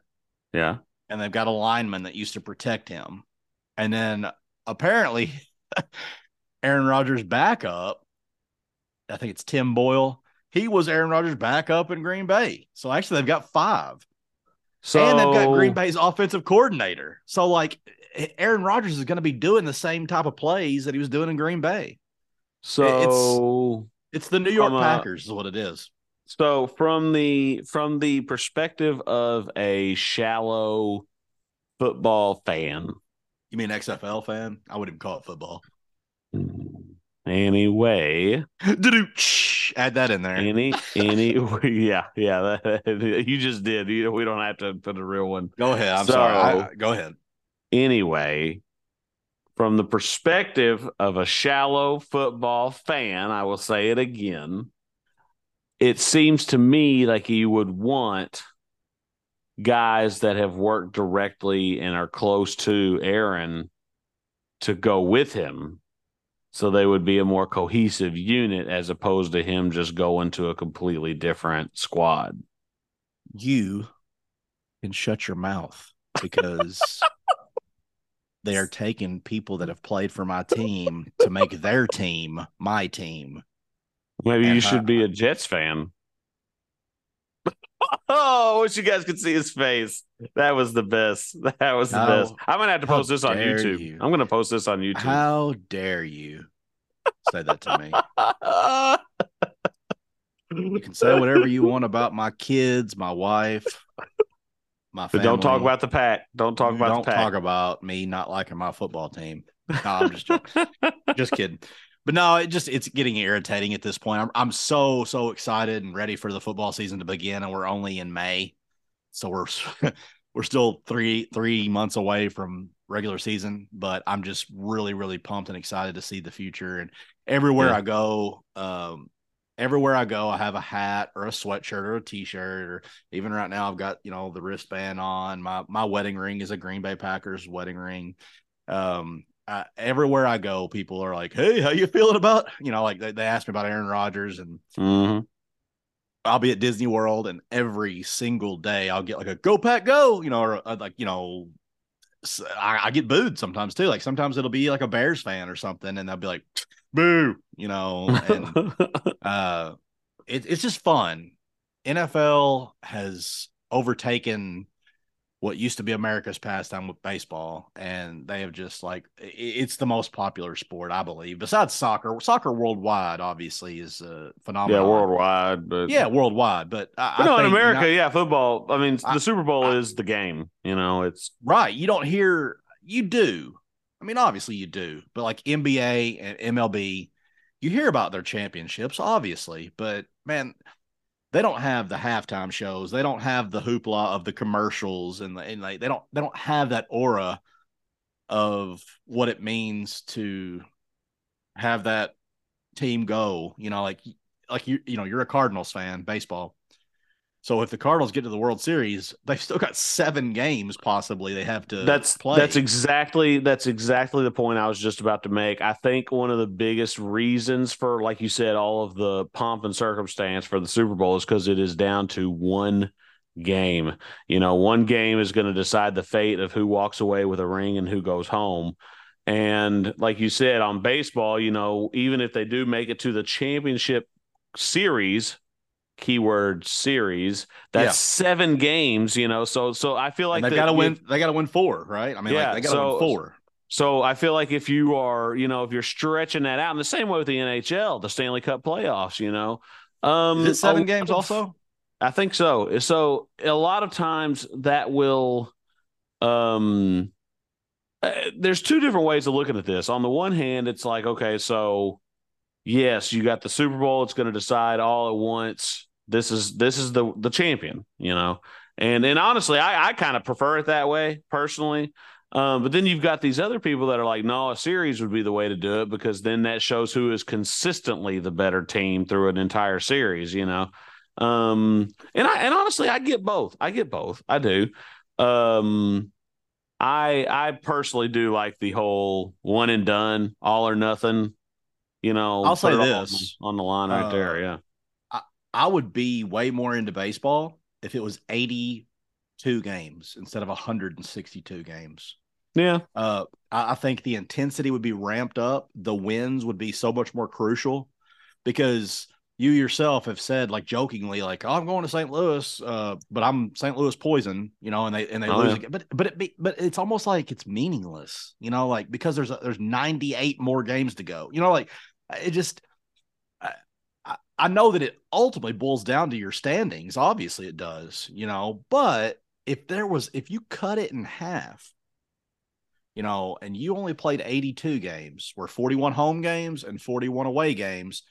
Yeah. and they've got a lineman that used to protect him. And then apparently Aaron Rodgers' backup, I think it's Tim Boyle. He was Aaron Rodgers' backup in Green Bay. So actually they've got five. So and they've got Green Bay's offensive coordinator. So like Aaron Rodgers is going to be doing the same type of plays that he was doing in Green Bay. So It's the New York uh, Packers is what it is. So from the from the perspective of a shallow football fan, You mean XFL fan? I wouldn't call it football. Anyway, add that in there. Any, any, yeah, yeah. That, you just did. You know, we don't have to put a real one. Go ahead. I'm so, sorry. I, go ahead. Anyway, from the perspective of a shallow football fan, I will say it again. It seems to me like you would want guys that have worked directly and are close to Aaron to go with him so they would be a more cohesive unit as opposed to him just going to a completely different squad. You can shut your mouth because they are taking people that mm. have played for my team to make their team my team. Maybe and you should be a Jets fan. oh, I wish you guys could see his face. That was the best. That was the how, best. I'm gonna have to post this on YouTube. You. I'm gonna post this on YouTube. How dare you say that to me? you can say whatever you want about my kids, my wife, my family. But don't talk about the pack. Don't talk about the pack. don't the pack. talk about me not liking my football team. No, I'm just joking. just kidding. But no, it just it's getting irritating at this point. I'm I'm so so excited and ready for the football season to begin, and we're only in May, so we're we're still three three months away from regular season. But I'm just really really pumped and excited to see the future. And everywhere yeah. I go, um, everywhere I go, I have a hat or a sweatshirt or a t-shirt, or even right now I've got you know the wristband on. My my wedding ring is a Green Bay Packers wedding ring. Um, uh, everywhere I go, people are like, "Hey, how you feeling about?" You know, like they, they ask me about Aaron Rodgers, and mm-hmm. I'll be at Disney World, and every single day I'll get like a "Go Pack Go," you know, or uh, like you know, I, I, get booed sometimes too. Like sometimes it'll be like a Bears fan or something, and they'll be like, "Boo," you know, and uh, it, it's just fun. NFL has overtaken what used to be America's pastime with baseball, and they have just like it's the most popular sport, I believe, besides soccer. Soccer worldwide, obviously, is a phenomenal. Yeah, worldwide, but yeah, worldwide. But, I, but no, in America, not, yeah, football. I mean, I, the Super Bowl I, is the game. You know, it's right. You don't hear. You do. I mean, obviously, you do. But like NBA and MLB, you hear about their championships, obviously. But man, they don't have the halftime shows. They don't have the hoopla of the commercials, and, the, and like they don't they don't have that aura of what it means to have that team go. You know, like like you you know you're a Cardinals fan, baseball. So if the Cardinals get to the World Series, they've still got seven games possibly they have to that's play. That's exactly that's exactly the point I was just about to make. I think one of the biggest reasons for, like you said, all of the pomp and circumstance for the Super Bowl is because it is down to one game. You know, one game is going to decide the fate of who walks away with a ring and who goes home. And like you said, on baseball, you know, even if they do make it to the championship series, keyword series. That's yeah. seven games, you know. So so I feel like they got to win. They got to win four, right? I mean, yeah, like, they got to so, win four. So I feel like if you are, you know, if you're stretching that out in the same way with the NHL, the Stanley Cup playoffs, you know, um, is it seven games also? I think so. So a lot of times that will, um, uh, there's two different ways of looking at this. On the one hand, it's like, okay, so yes, you got the Super Bowl. It's going to decide all at once. This is this is the the champion, you know. And and honestly, I, I kind of prefer it that way personally. Um, but then you've got these other people that are like, no, a series would be the way to do it because then that shows who is consistently the better team through an entire series, you know. Um, and I and honestly, I get both. I get both. I do. Um, I I personally do like the whole one and done, all or nothing you know, I'll say this on, on, the line right uh, there. Yeah. I, would be way more into baseball if it was 82 games instead of 162 games. Yeah. Uh, I, I think the intensity would be ramped up. The wins would be so much more crucial because you yourself have said like jokingly like oh, I'm going to St. Louis uh, but I'm St. Louis poison you know and they and they oh, lose yeah. again but but it be, but it's almost like it's meaningless you know like because there's a, there's 98 more games to go you know like it just I, know that it ultimately boils down to your standings. Obviously, it does, you know. But if there was, if you cut it in half, you know, and you only played 82 games, were 41 home games and 41 away games.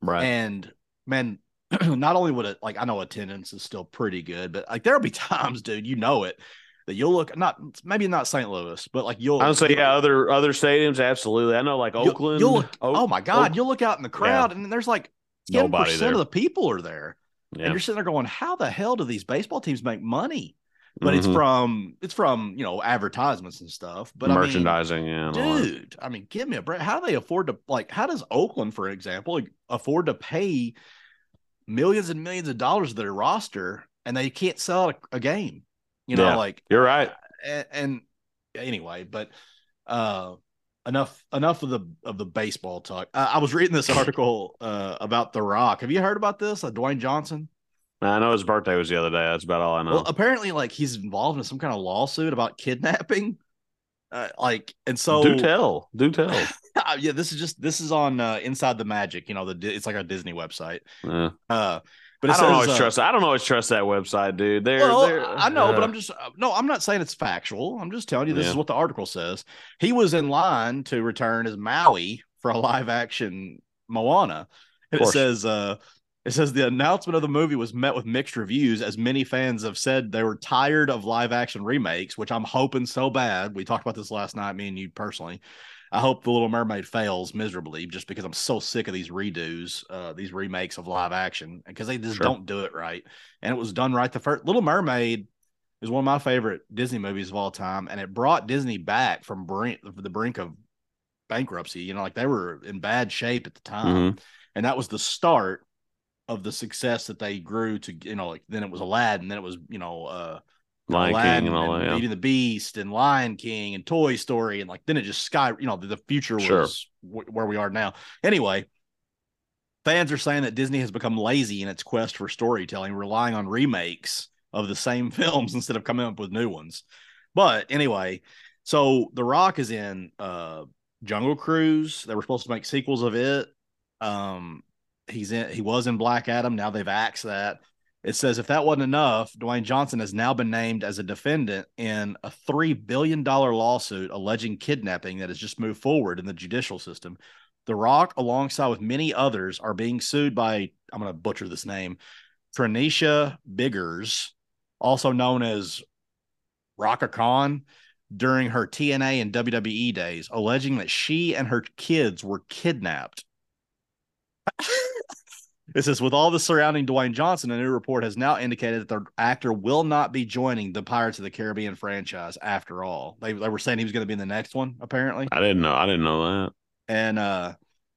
Right. And man, not only would it like I know attendance is still pretty good, but like there'll be times, dude, you know it, that you'll look not maybe not St. Louis, but like you'll I would say yeah, other other stadiums, absolutely. I know like you'll- Oakland. You'll, look, oh Oak- oh my god, Oak- you'll look out in the crowd and there's like 10% there. of the people are there. yeah. And you're sitting there going, How the hell do these baseball teams make money? But it's Mhm. from it's from you know advertisements and stuff. But I mean, merchandising, yeah. and dude i mean give me a break how do they afford to like how does oakland for example afford to pay millions and millions of dollars to their roster and they can't sell a, a game you know Yeah. like You're right. and, and anyway but uh enough enough of the of the baseball talk uh, i was reading this article uh about the rock have you heard about this uh, dwayne johnson I know his birthday was the other day. That's about all I know. well apparently like he's involved in some kind of lawsuit about kidnapping uh, like and so do tell. Do tell. Uh, yeah, this is just this is on uh, Inside the Magic. You know, the it's like a Disney website. Yeah. Uh, but I don't says, always uh, trust. I don't always trust that website, dude. They're, Well, they're I know, but uh, I'm just uh, no. I'm not saying it's factual. I'm just telling you this Yeah. is what the article says. He was in line to return as Maui for a live action Moana, and it says uh, it says the announcement of the movie was met with mixed reviews, as many fans have said they were tired of live action remakes, which I'm hoping so bad. We talked about this last night, me and you personally. I hope the Little Mermaid fails miserably, just because I'm so sick of these redos, uh, these remakes of live action, because they just Sure. don't do it right. And it was done right the first. Little Mermaid is one of my favorite Disney movies of all time, and it brought Disney back from brink, the brink of bankruptcy. You know, like they were in bad shape at the time, mhm. and that was the start of the success that they grew to. You know, like then it was Aladdin, then it was you know uh, Lion Aladdin King and all that. Yeah. Beauty and the Beast and Lion King and Toy Story, and like then it just sky. You know, the, the future was Sure. wh- where we are now. Anyway. Fans are saying that Disney has become lazy in its quest for storytelling, relying on remakes of the same films instead of coming up with new ones. But anyway, so The Rock is in uh Jungle Cruise. They were supposed to make sequels of it. Um he's in he was in Black Adam. Now they've axed that. It says if that wasn't enough, Dwayne Johnson has now been named as a defendant in a three billion dollar lawsuit alleging kidnapping that has just moved forward in the judicial system. The Rock, alongside with many others, are being sued by I'm going to butcher this name, Tranisha Biggers, also known as Rocka Khan, during her TNA and WWE days, alleging that she and her kids were kidnapped. It says, with all the surrounding Dwayne Johnson, a new report has now indicated that the actor will not be joining the Pirates of the Caribbean franchise after all. They, they were saying he was going to be in the next one, apparently. I didn't know. I didn't know that. And uh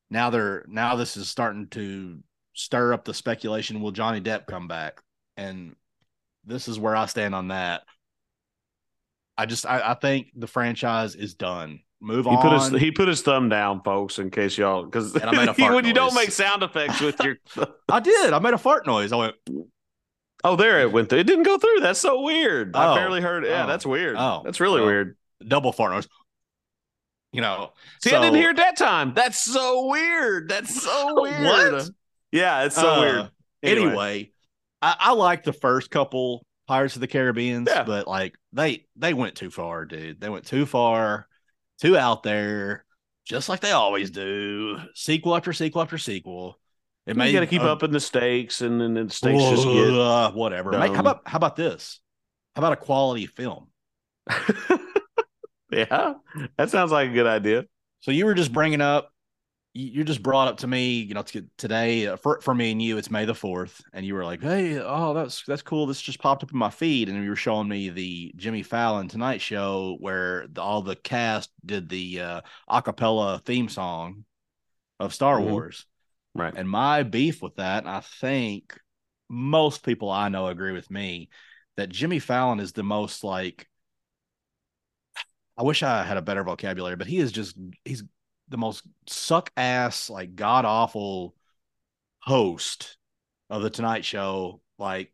now they're now this is starting to stir up the speculation will Johnny Depp come back? And this is where I stand on that. I just I, I think the franchise is done. Move He on. put his he put his thumb down, folks, in case y'all because And I made a fart when you don't noise. make sound effects with your I did. I made a fart noise. I went, oh there it went through. It didn't go through. That's so weird. I Oh. barely heard. Yeah, Oh. that's weird. Oh. that's really Well, weird. double fart noise. You know. See, I didn't hear it that time. That's so weird. That's so weird. What? Yeah, it's so Uh, weird. Anyway, I, I like the first couple Pirates of the Caribbean, Yeah. but like they they went too far, dude. They went too far, too out there, just like they always do. Sequel after sequel after sequel. It you got to keep uh, up in the stakes, and then the stakes just get. uh, whatever. Make- how about how about this? How about a quality film? yeah, that sounds like a good idea. So you were just bringing up, you, you just brought up to me, you know, today uh, for for me and you, it's May the fourth, and you were like, "Hey, oh, that's that's cool. This just popped up in my feed," and you were showing me the Jimmy Fallon Tonight Show where the, all the cast did the uh, acapella theme song of Star Mhm. Wars, Right. and my beef with that, and I think most people I know agree with me that Jimmy Fallon is the most like. I wish I had a better vocabulary, but he is just he's the most suck ass, like god awful host of the Tonight Show. Like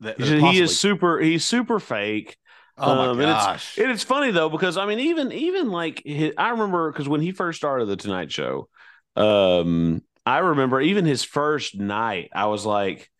that. that he possibly- is super. He's super fake. Oh my um, and it's- gosh! And it's funny though because I mean, even even like hi- I remember because when he first started the Tonight Show, um, I remember even his first night, I was like,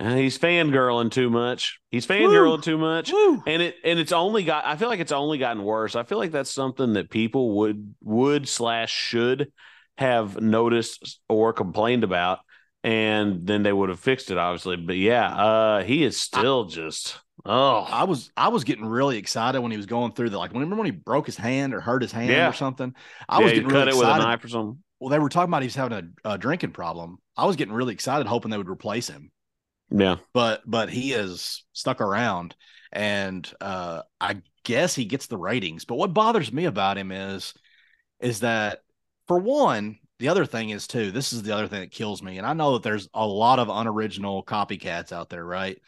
Uh, he's fangirling too much. He's fangirling too much. Woo. And it and it's only got I feel like it's only gotten worse. I feel like that's something that people would would slash should have noticed or complained about and then they would have fixed it obviously. But yeah, uh he is still just oh I was I was getting really excited when he was going through the like. Remember when he broke his hand or hurt his hand Yeah. or something? I yeah, was getting cut really it with a excited. knife or something. Well, they were talking about he's having a, a drinking problem. I was getting really excited, hoping they would replace him. Yeah. But but he is stuck around, and uh, I guess he gets the ratings. But what bothers me about him is is that for one, the other thing is too. This is the other thing that kills me, and I know that there's a lot of unoriginal copycats out there, right?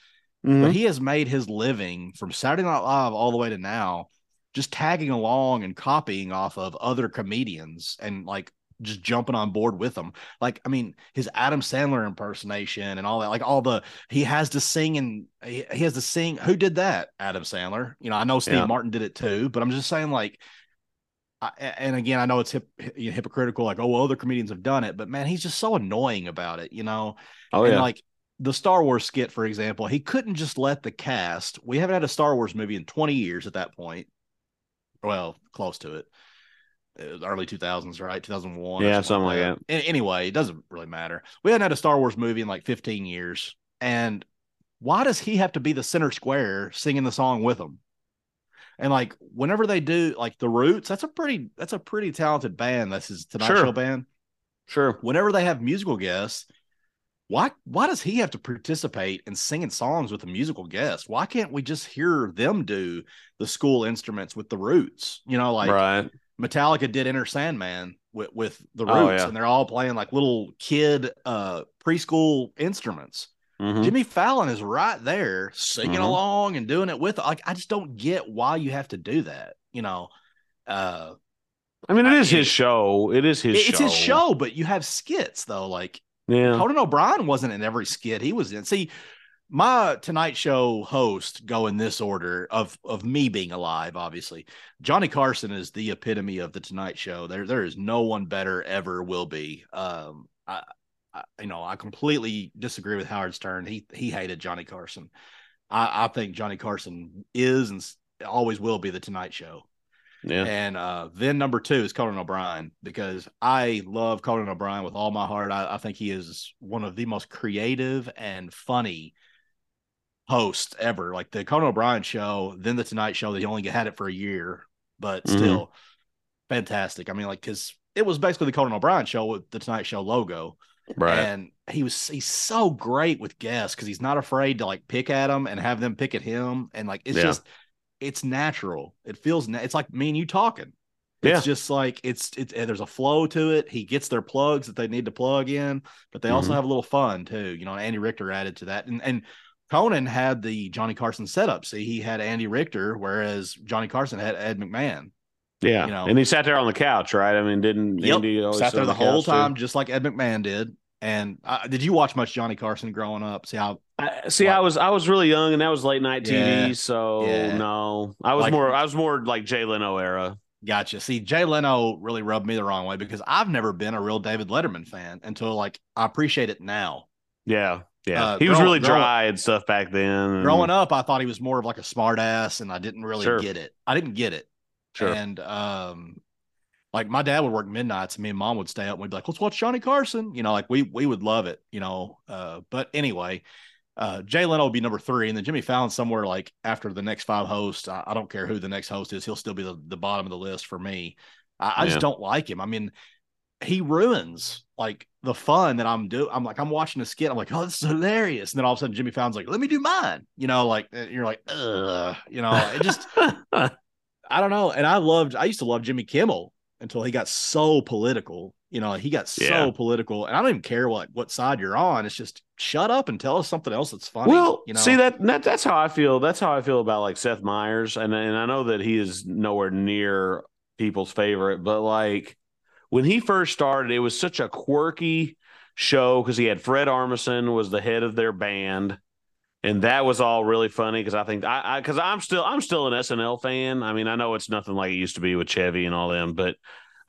Mhm. but he has made his living from Saturday Night Live all the way to now, just tagging along and copying off of other comedians and like just jumping on board with them. Like, I mean, his Adam Sandler impersonation and all that, like all the he has to sing and he, he has to sing. Who did that? Adam Sandler. You know, I know Steve Yeah. Martin did it too, but I'm just saying, like, I, and again, I know it's hip, you know, hypocritical, like, oh, well, other comedians have done it, but man, he's just so annoying about it, you know Oh and yeah. like the Star Wars skit, for example, he couldn't just let the cast. We haven't had a Star Wars movie in 20 years at that point. Well, close to it. Was early 2000s, right? 2001. Yeah, something like that. Anyway, it doesn't really matter. We hadn't had a Star Wars movie in like 15 years. And why does he have to be the center square singing the song with them? And like whenever they do like the Roots, that's a pretty that's a pretty talented band. That's his Tonight Sure. Show band sure. whenever they have musical guests, why why does he have to participate in singing songs with a musical guest? Why can't we just hear them do the school instruments with the roots? You know, like right. Metallica did Enter Sandman with, with the roots, Oh, yeah. and they're all playing like little kid uh preschool instruments. Mhm. Jimmy Fallon is right there singing Mhm. along and doing it with like I just don't get why you have to do that, you know. Uh I mean, it I- is his show. It is his it's show. his show, but you have skits though, like Yeah. Conan O'Brien wasn't in every skit he was in. See, my Tonight Show host go in this order of of me being alive. Obviously, Johnny Carson is the epitome of the Tonight Show. There, there is no one better ever will be. Um, I, I you know, I completely disagree with Howard Stern. He he hated Johnny Carson. I, I think Johnny Carson is and always will be the Tonight Show. Yeah. And uh, then number two is Conan O'Brien because I love Conan O'Brien with all my heart. I, I think he is one of the most creative and funny hosts ever. Like the Conan O'Brien show, then the Tonight Show. They only had it for a year, but Mhm. still fantastic. I mean, like because it was basically the Conan O'Brien show with the Tonight Show logo, Right. and he was he's so great with guests because he's not afraid to like pick at them and have them pick at him, and like it's Yeah. just it's natural. It feels na- it's like me and you talking. Yeah. It's just like it's it's eh, there's a flow to it. He gets their plugs that they need to plug in, but they also Mhm. have a little fun too. You know, Andy Richter added to that, and and Conan had the Johnny Carson setup. See, he had Andy Richter, whereas Johnny Carson had Ed McMahon. yeah. you know. and he sat there on the couch, right? I mean, didn't Yep. Andy always Sat there on the whole couch, too? time, just like Ed McMahon did. And uh, did you watch much Johnny Carson growing up? See how I, see, Like- I was I was really young, and that was late night Yeah. TV. So Yeah. no, I was Like- more I was more like Jay Leno era. Gotcha. See, Jay Leno really rubbed me the wrong way because I've never been a real David Letterman fan until like I appreciate it now. Yeah, yeah. Uh, he was growing- really growing- dry and stuff back then. Growing up, I thought he was more of like a smart ass and I didn't really Sure. get it. I didn't get it. sure. And um like my dad would work midnights and me and mom would stay up and we'd be like, let's watch Johnny Carson. You know, like we we would love it, you know. Uh but anyway, uh Jay Leno would be number three, and then Jimmy Fallon somewhere like after the next five hosts. I, I don't care who the next host is, he'll still be the, the bottom of the list for me. I, I Yeah. just don't like him. I mean, he ruins like the fun that I'm doing. I'm like, I'm watching a skit. I'm like, oh, this is hilarious. And then all of a sudden Jimmy Fallon's like, let me do mine. You know, like you're like, ugh, you know, it just I don't know. And I loved, I used to love Jimmy Kimmel until he got so political. You know, he got so Yeah. political, and I don't even care what what side you're on. It's just shut up and tell us something else that's funny. well, you know, see that, that that's how I feel. That's how I feel about like Seth Meyers, and and I know that he is nowhere near people's favorite, but like when he first started, it was such a quirky show because he had Fred Armisen was the head of their band. And that was all really funny because I think I because I'm still I'm still an SNL fan. I mean, I know it's nothing like it used to be with Chevy and all them, but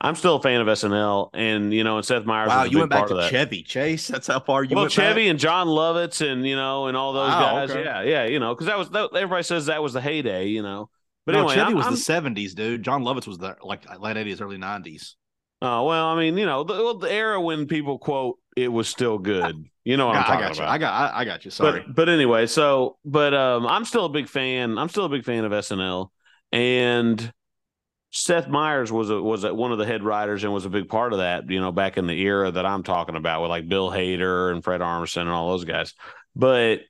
I'm still a fan of SNL, and you know, and Seth Meyers. Wow, you went back to. Chevy Chase. That's how far you well, went. Chevy back? and Jon Lovitz, and you know, and all those Wow, guys. okay. Yeah, yeah, you know, because that was that, everybody says that was the heyday, you know. But no, anyway, Chevy I'm- was I'm- the seventies, dude. Jon Lovitz was the like late eighties, early nineties. Oh well, I mean, you know, the, the era when people quote it was still good. You know what I'm I talking got you. about. I got. I, I got you. Sorry. But but anyway, so but um, I'm still a big fan. I'm still a big fan of SNL, and Seth Meyers was a, was a, one of the head writers and was a big part of that. You know, back in the era that I'm talking about with like Bill Hader and Fred Armisen and all those guys. But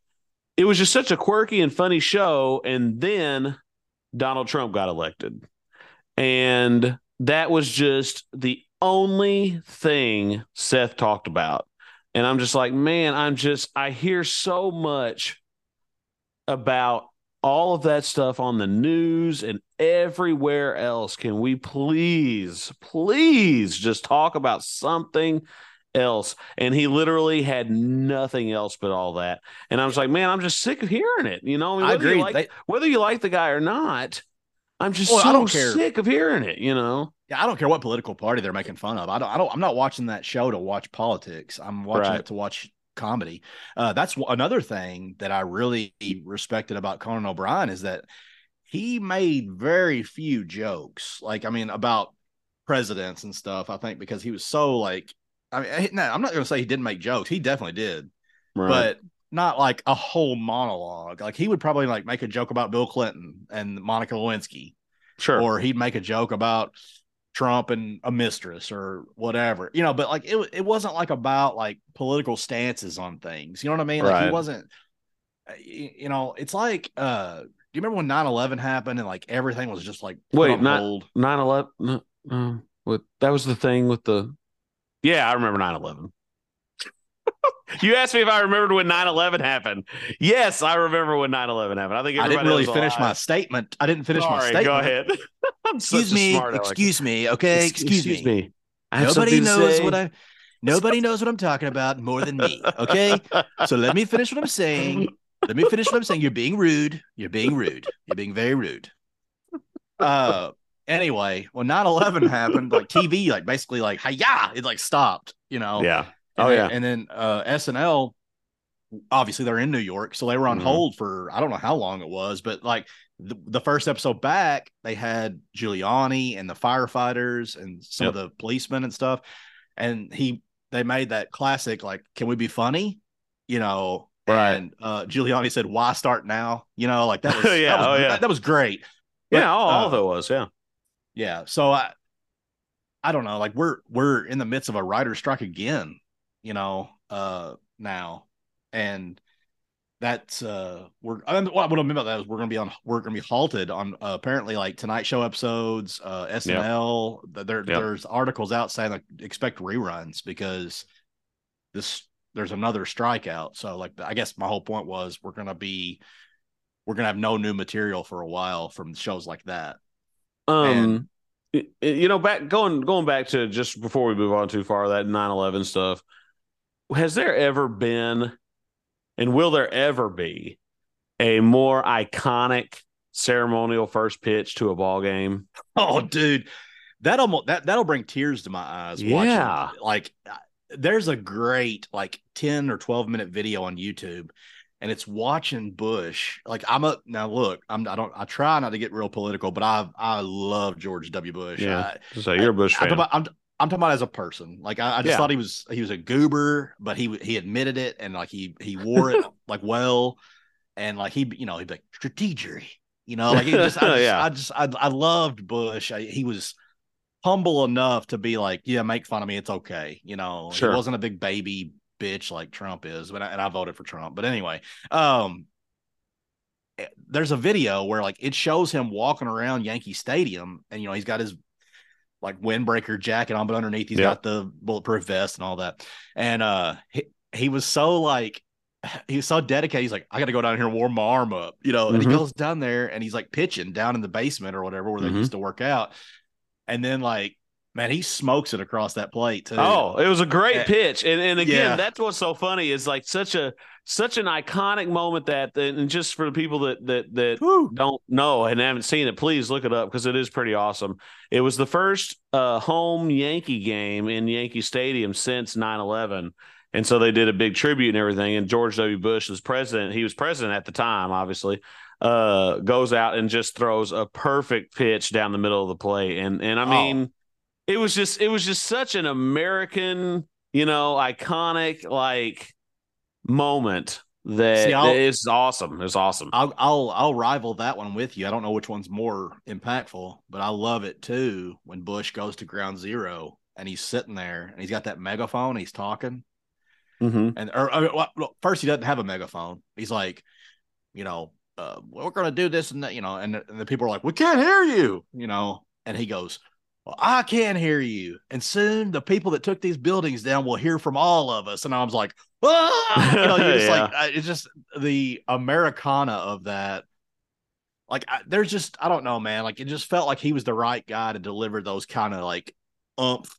it was just such a quirky and funny show, and then Donald Trump got elected, and that was just the only thing Seth talked about. And I'm just like, man, I'm just, I hear so much about all of that stuff on the news and everywhere else. Can we please, please just talk about something else? And he literally had nothing else but all that. And I was like, man, I'm just sick of hearing it. You know, I, mean, I agree. like- They- whether you like the guy or not, I'm just Well, I so don't care. sick of hearing it, you know? Yeah, I don't care what political party they're making fun of. I don't. I don't. I'm not watching that show to watch politics. I'm watching Right. it to watch comedy. Uh, that's w- another thing that I really respected about Conan O'Brien is that he made very few jokes. Like, I mean, about presidents and stuff. I think because he was so like. I mean, no, I'm not going to say he didn't make jokes. He definitely did, Right. but not like a whole monologue. Like he would probably like make a joke about Bill Clinton and Monica Lewinsky sure. or he'd make a joke about Trump and a mistress or whatever, you know. But like it, it wasn't like about like political stances on things. You know what I mean? Like he wasn't. uh, You know, it's like uh, do you remember when 9-11 happened and like everything was just like Wait, not- hold? 9 11. No, no, with, that was the thing with the. Yeah, I remember 9 11. You asked me if I remembered when 9 11 happened. Yes, I remember when 9 11 happened. I think I didn't really finish my statement. I didn't finish my Sorry, statement. Go ahead. Excuse me. smart excuse me. Okay. Excuse, me. I have Nobody knows say. what I. Nobody knows what I'm talking about more than me. Okay. So let me finish what I'm saying. Let me finish what I'm saying. You're being rude. You're being rude. You're being very rude. Uh anyway, when 9-11 happened, like TV, like basically like hiya, it like stopped, you know. Yeah. And Oh, then, yeah. And then uh SNL, obviously they're in New York, so they were on Mhm. hold for I don't know how long it was, but like the, the first episode back, they had Giuliani and the firefighters and some of the policemen and stuff. And he they made that classic, like, can we be funny? You know, Right. and uh Giuliani said, Why start now? You know, like that was Yeah, that was, oh, yeah. that, that was great. But, yeah, all, all uh, of it was. Yeah. yeah. So I I don't know, like we're we're in the midst of a writer's strike again, you know, uh now. And that's uh we're I mean, what I mean about that is we're gonna be on we're gonna be halted on uh, apparently like tonight show episodes, uh SNL. th- There Yep. there's articles out saying like expect reruns because this there's another strikeout. So like I guess my whole point was we're gonna be we're gonna have no new material for a while from shows like that. Um, y- you know, back going going back to just before we move on too far, that 9-11 stuff. Has there ever been, and will there ever be, a more iconic ceremonial first pitch to a ball game? Oh, dude, that almost that that'll bring tears to my eyes. Yeah. watching, like uh, there's a great like ten or twelve minute video on YouTube, and it's watching Bush. Like I'm a now look, I'm I don't I try not to get real political, but I I love George W. Bush. Yeah. I, So you're a Bush I'm fan. talking about, I'm, talking about as a person. Like I, I just Yeah. thought he was he was a goober, but he he admitted it and like he he wore it like well, and like he you know he'd be like strategery, you know like he just I just, Yeah. I just I, I loved Bush. I, he was humble enough to be like yeah make fun of me it's okay you know Sure. he wasn't a big baby bitch like Trump is but I, and I voted for Trump but anyway um eh, there's a video where like it shows him walking around Yankee Stadium and you know he's got his like windbreaker jacket on but underneath he's Yeah. got the bulletproof vest and all that and uh he, he was so like he was so dedicated he's like I got to go down here and warm my arm up you know and Mhm. he goes down there and he's like pitching down in the basement or whatever where they Mhm. used to work out and then like Man, he smokes it across that plate too. Oh, it was a great Eh, pitch, and and again, yeah. that's what's so funny is like such a such an iconic moment that, and just for the people that that that Whew. don't know and haven't seen it, please look it up because it is pretty awesome. It was the first uh, home Yankee game in Yankee Stadium since 9-11. And so they did a big tribute and everything. And George W. Bush was president. He was president at the time, obviously. Uh, goes out and just throws a perfect pitch down the middle of the plate. And and I Oh. It was just it was just such an American, you know, iconic like moment that See, that is awesome. It's awesome. I'll I'll I'll rival that one with you. I don't know which one's more impactful, but I love it too when Bush goes to ground zero and he's sitting there and he's got that megaphone, he's talking. hmm And or, or, well, well, first he doesn't have a megaphone. He's like, you know, uh, we're gonna do this and that, you know, and, and the people are like, we can't hear you, you know, and he goes, well, I can hear you, and soon the people that took these buildings down will hear from all of us. And I was like, ah! you know, just like, uh, it's just the Americana of that. Like, I, there's just, I don't know, man. Like, it just felt like he was the right guy to deliver those kind of like umph,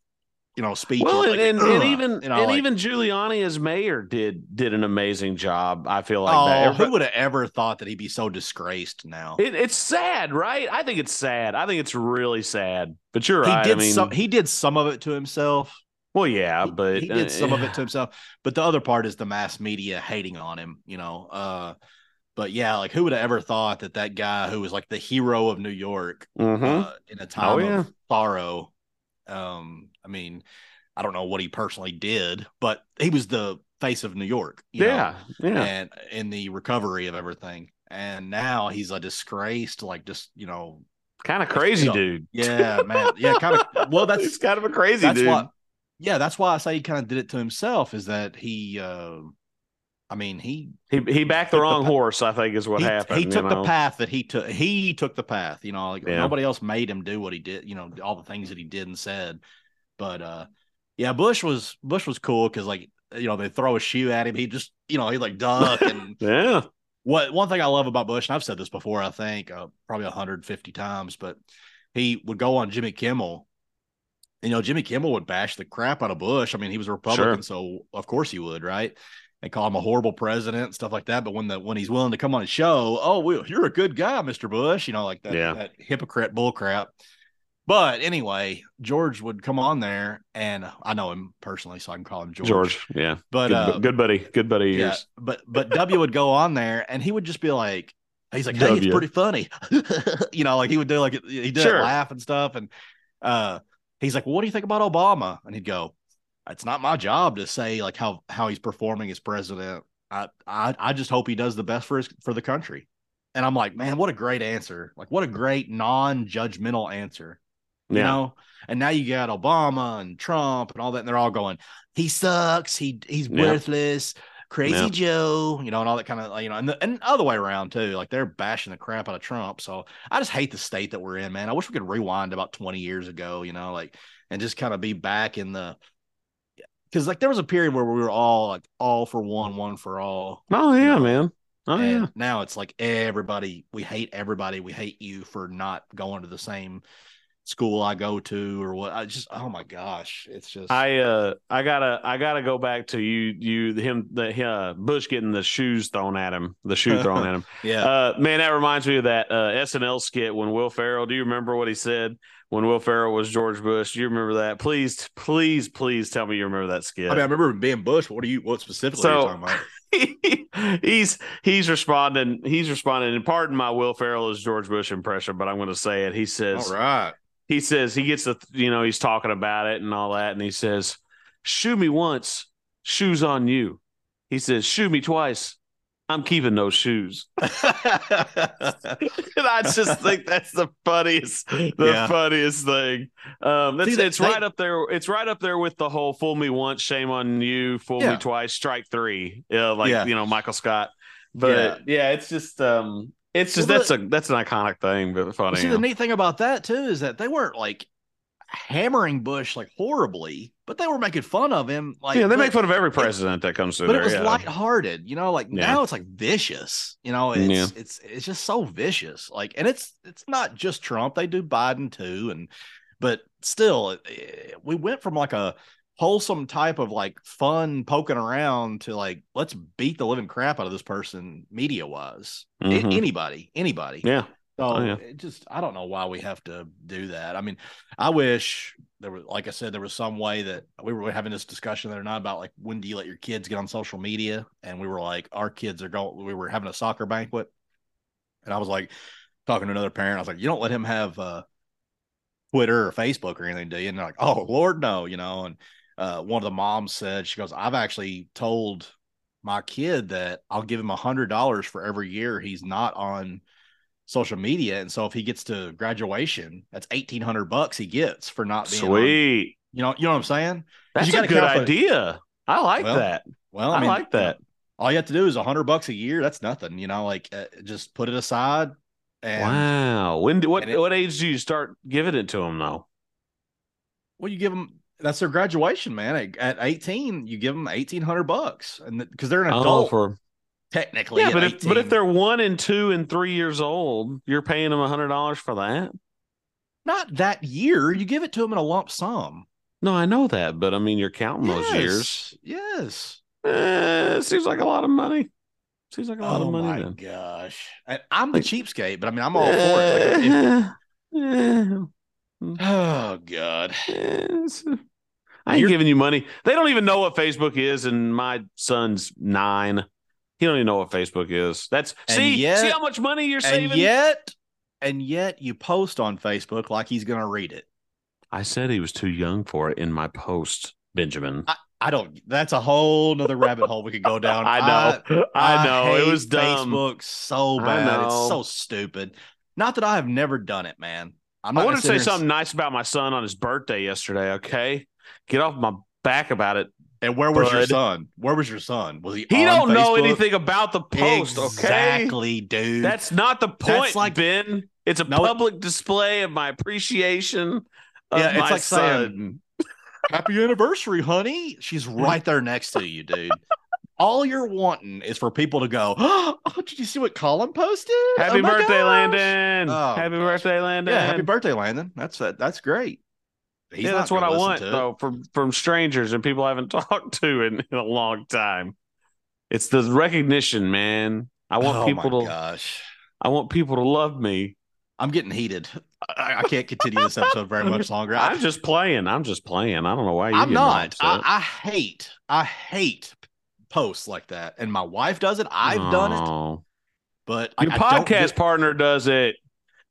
you know, speeches. Well, and, like, and, and even you know, and like, even Giuliani as mayor did did an amazing job. I feel like oh, that. who would have ever thought that he'd be so disgraced now? It, it's sad, right? I think it's sad. I think it's really sad. But you're he right. did I mean, some. He did some of it to himself. well, yeah, He- but he did uh, some of it to himself. But the other part is the mass media hating on him. You know. Uh, but yeah, like who would have ever thought that that guy who was like the hero of New York mhm. uh, in a time Oh, yeah. of sorrow. Um, I mean, I don't know what he personally did, but he was the face of New York. you know? yeah, yeah. and in the recovery of everything. And now he's a disgraced, like just you know, kind of crazy you know, dude. yeah, man, yeah, kind of. Well, that's He's kind of a crazy that's dude. why. Yeah, that's why I say he kind of did it to himself. Is that he? uh I mean, he he he backed the the wrong pa- horse. I think is what he, happened. he took the path that he took. He took the path. You know, like Yeah. nobody else made him do what he did. You know, all the things that he did and said. But uh yeah, Bush was Bush was cool because like you know they throw a shoe at him, he just you know he like duck and Yeah, what one thing I love about Bush, and I've said this before, I think uh, probably 150 times, but he would go on Jimmy Kimmel. You know, Jimmy Kimmel would bash the crap out of Bush. I mean, he was a Republican, so of course he would, right? And call him a horrible president and stuff like that. But when the when he's willing to come on a show, oh, well, you're a good guy, Mr. Bush. You know, like that, Yeah. that hypocrite bull crap. But anyway, George would come on there, and I know him personally, so I can call him George. George. Yeah, but good, uh, good buddy. Good buddy. yeah, yours. but but W would go on there and he would just be like, he's like, hey, it's pretty funny, you know, like he would do like he did Sure. laugh and stuff, and uh, he's like, well, what do you think about Obama? And he'd go, it's not my job to say like how how he's performing as president. I I I just hope he does the best for his for the country. And I'm like, man, what a great answer! Like, what a great non-judgmental answer you Yeah. know and now you got obama and trump and all that and they're all going he sucks he he's Yeah. worthless crazy Yeah. joe you know and all that kind of you know and the and other way around too like they're bashing the crap out of trump so i just hate the state that we're in man i wish we could rewind about 20 years ago you know like and just kind of be back in the because like there was a period where we were all like all for one one for all Oh yeah, know, man. Oh and yeah. now it's like everybody, we hate everybody. We hate you for not going to the same school I go to or what. I just, oh my gosh, it's just. I uh I gotta I gotta go back to you you him the uh, Bush getting the shoes thrown at him the shoe thrown at him yeah. uh man that reminds me of that uh SNL skit when Will Ferrell do you remember what he said when Will Ferrell was George Bush do you remember that please please please tell me you remember that skit I mean, I remember being Bush. What are you? What specifically So- are you talking about? he's he's responding he's responding and pardon my Will Ferrell is George Bush impression but I'm going to say it he says All right. He says he gets the you know he's talking about it and all that and he says shoe me once shoes on you he says shoe me twice i'm keeping those shoes and i just think that's the funniest the Yeah. funniest thing um that's See, it's they- right up there it's right up there with the whole fool me once shame on you fool Yeah. me twice strike three yeah like Yeah. you know michael scott but yeah, it's just um it's just Well, that's a that's an iconic thing but funny See, the neat thing about that too is that they weren't like hammering Bush like horribly, but they were making fun of him. Like, yeah they but- make fun of every president that comes through but there it was yeah. lighthearted, you know. Like Yeah. now it's like vicious, you know. It's Yeah. it's it's just so vicious. Like, and it's it's not just Trump; they do Biden too, and but still, eh, we went from like a wholesome type of like fun poking around to like let's beat the living crap out of this person media wise. Mhm. Anybody, anybody. Yeah. So Oh, yeah. it just I don't know why we have to do that. I mean, I wish there was like I said, there was some way that we were having this discussion the other night about like when do you let your kids get on social media? And we were like, our kids are going we were having a soccer banquet. And I was like talking to another parent, I was like, you don't let him have uh Twitter or Facebook or anything, do you? And they're like, oh Lord, no, you know. And uh one of the moms said, she goes, I've actually told my kid that I'll give him a hundred dollars for every year he's not on social media. And so if he gets to graduation, that's eighteen hundred bucks he gets for not being on- Sweet. you know, you know what I'm saying? That's you a gotta good idea. I like Well, that. Well, I, I, mean, like that. All you have to do is a hundred bucks a year. That's nothing, you know. Like uh, just put it aside. And wow. When do, what it- what age do you start giving it to him though? well, you give them that's their graduation, man. At, at 18, you give them eighteen hundred bucks, and because they're an Oh, adult for technically. yeah, at but if but if they're one and two and three years old, you're paying them a hundred dollars for that. not that year, you give it to them in a lump sum. No, I know that, but I mean, you're counting those years. Yes. Eh, it seems like a lot of money. Seems like a lot Oh of money. Oh my then. gosh. I, I'm the cheapskate, but I mean, I'm all for it. Like, if- Eh, oh God. eh, it's- I ain't You're- giving you money. They don't even know what Facebook is, and my son's nine. He don't even know what Facebook is. That's see, yet- see how much money you're saving. And yet, and yet you post on Facebook like he's gonna read it. I said he was too young for it in my post, Benjamin. I don't. That's a whole nother rabbit hole we could go down. I know, I, know, it hate was dumb. Facebook so bad. It's so stupid. Not that I have never done it, man. I'm I not want gonna say something nice about my son on his birthday yesterday. Okay, get off my back about it. And where was your son? Where was your son? Was he? He on don't know anything about the post. Okay, Exactly, dude. that's not the point, like- Ben. It's a No, public display of my appreciation. Of Yeah, it's my like saying- son. happy anniversary, honey. She's right there next to you, dude. All you're wanting is for people to go, oh, did you see what Colin posted? Happy Oh birthday, gosh." Landon! Oh, happy gosh. birthday, Landon! Yeah, happy birthday, Landon. That's that. That's great. Yeah, that's what I want though from from strangers and people I haven't talked to in, in a long time. It's the recognition, man. I want oh people my to gosh. I want people to love me. I'm getting heated. I, I can't continue this episode very much longer. I, I'm just playing. I'm just playing. I don't know why you. I'm not. I, I hate. I hate posts like that. And my wife does it. I've done it, but Your I podcast get- partner does it.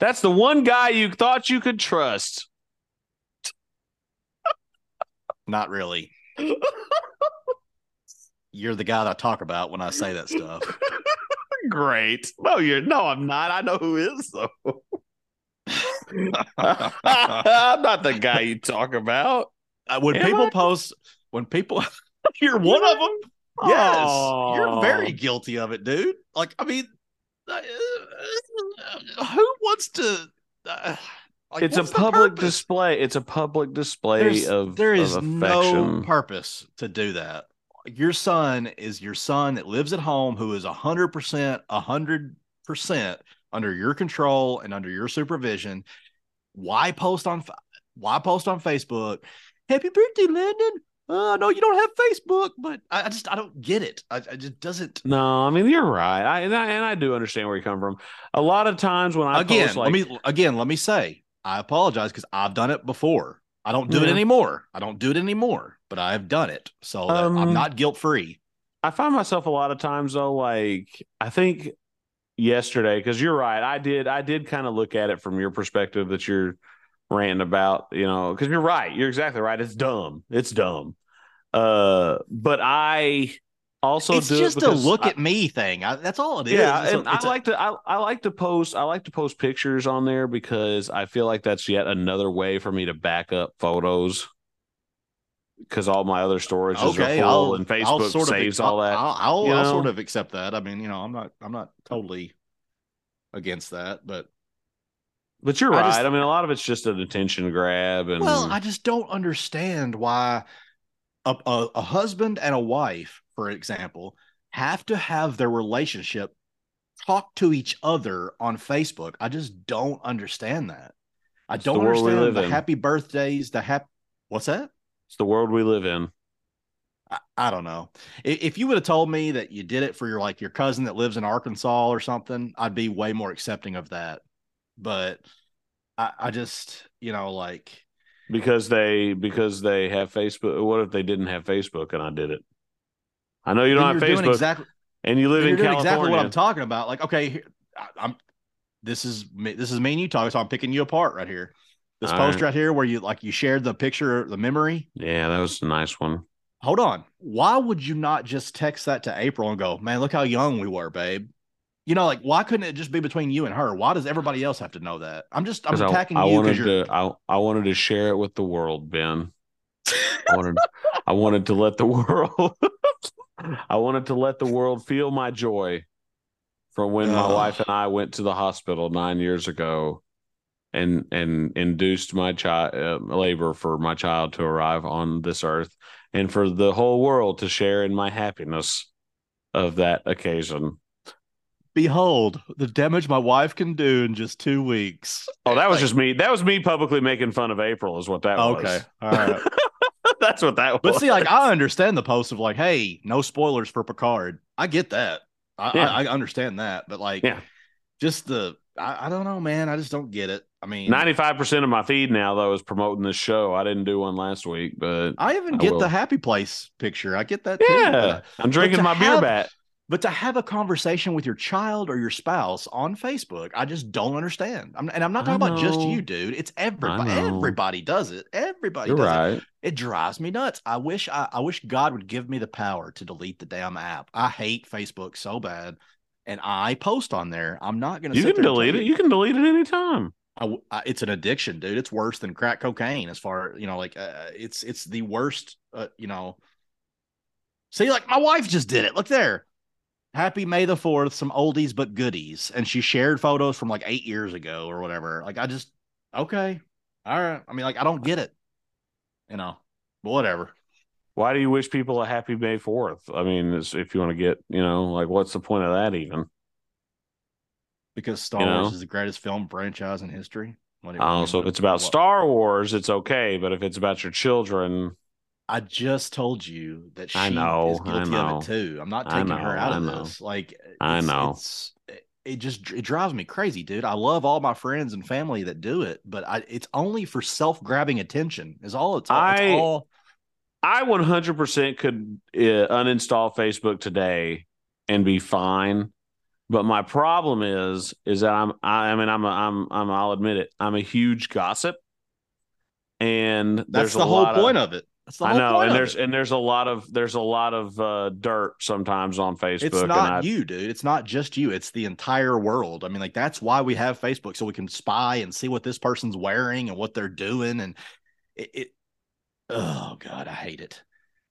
That's the one guy you thought you could trust. Not really. You're the guy that I talk about when I say that stuff. Great. No, you're no, I'm not. I know who is though. I'm not the guy you talk about. Uh, when Am people I? post, when people, you're one of them. Yes, you're Oh. very guilty of it, dude. Like, I mean, uh, who wants to? Uh, like, it's a public purpose? display. It's a public display There's, of there is of no purpose to do that. Your son is your son that lives at home, who is a hundred percent, a hundred percent under your control and under your supervision. Why post on? Why post on Facebook? Happy birthday, Landon. Uh, no, you don't have Facebook, but I, I just I don't get it. I, I just doesn't. No, I mean you're right. I and, I and I do understand where you come from. A lot of times when I again, post like let me again let me say I apologize because I've done it before. I don't do it anymore. I don't do it anymore, but I've done it, so that I'm Um, not guilt free. I find myself a lot of times though, like I think yesterday, because you're right, I did I did kind of look at it from your perspective that you're ranting about, you know, because you're right, you're exactly right. It's dumb. It's dumb. Uh, but I also it's do it just a look I- at me thing. I, that's all it is. yeah, It's a- and I it's a- like to I, I like to post I like to post pictures on there because I feel like that's yet another way for me to back up photos. Because all my other storages okay. are full, I'll, and I'll Facebook sort saves I'll, all that. I'll, I'll, you I'll sort of accept that. I mean, you know, I'm not I'm not totally against that, but But you're I right. just- I mean, a lot of it's just an attention grab, and Well, I just don't understand why a, a, a husband and a wife, for example, have to have their relationship talk to each other on Facebook. I just don't understand that. I It's don't we understand the in. happy birthdays, the happy. What's that? It's the world we live in. I, I don't know. If, if you would have told me that you did it for your like your cousin that lives in Arkansas or something, I'd be way more accepting of that. But I, I just, you know, like because they because they have Facebook. What if they didn't have Facebook and I did it? I know you don't have Facebook exactly and you live you're in doing California. exactly what I'm talking about. Like, okay, here, I, I'm this is me, this is me and you talking, so I'm picking you apart right here. This All post right. right here where you like you shared the picture, the memory. yeah, that was a nice one. Hold on. Why would you not just text that to April and go, man, look how young we were, babe? You know, like why couldn't it just be between you and her? Why does everybody else have to know that? I'm just I'm attacking I you wanted because you're to I, I wanted to share it with the world, Ben. I wanted I wanted to let the world I wanted to let the world feel my joy from when my wife and I went to the hospital nine years ago and and induced my child uh, labor for my child to arrive on this earth and for the whole world to share in my happiness of that occasion. behold the damage my wife can do in just two weeks. Oh, that was Like, just me. That was me publicly making fun of April, is what that was. okay. All right. That's what that was. But see, like I understand the post of like, hey, no spoilers for Picard. I get that. I, Yeah. I, I understand that. But like, Yeah. just the I, I don't know, man. I just don't get it. I mean, Ninety-five percent of my feed now, though, is promoting this show. I didn't do one last week, but I even I get will. the happy place picture. I get that too. yeah, But, I'm drinking my beer bat. But to have a conversation with your child or your spouse on Facebook, I just don't understand. I'm, and I'm not talking about just you, dude. It's everybody. Everybody does it. Everybody You're does it. right. It drives me nuts. I wish I, I wish God would give me the power to delete the damn app. I hate Facebook so bad, and I post on there. I'm not gonna. You can delete it. You can delete it anytime. I I- it's an addiction, dude. It's worse than crack cocaine. As far you know, like uh, it's it's the worst. Uh, you know. See, like my wife just did it. Look there. Happy May the Fourth. Some oldies but goodies, and she shared photos from like eight years ago or whatever. Like I just okay, all right. I mean, like I don't get it. You know, but whatever. Why do you wish people a happy May Fourth? I mean, if you want to get, you know, like, what's the point of that? Even because Star You know? Wars is the greatest film franchise in history. Do oh, so if it's about Star Wars, it's okay, but if it's about your children, I just told you that she I know, is I guilty know. of it too. I'm not I taking her out I of know. this. Like I it's- know. it's, it just it drives me crazy, dude. I love all my friends and family that do it, but I it's only for self grabbing attention. Is all it's all. I- it's all I 100% could uh, uninstall Facebook today and be fine. But my problem is, is that I'm, I, I mean, I'm, a, I'm, I'm, I'll admit it, I'm a huge gossip, and that's the whole point of, of, it. That's the I know, point and there's it. and there's a lot of there's a lot of uh, dirt sometimes on Facebook. It's not I, you, dude. It's not just you. It's the entire world. I mean, like that's why we have Facebook so we can spy and see what this person's wearing and what they're doing. And it, it oh god, I hate it.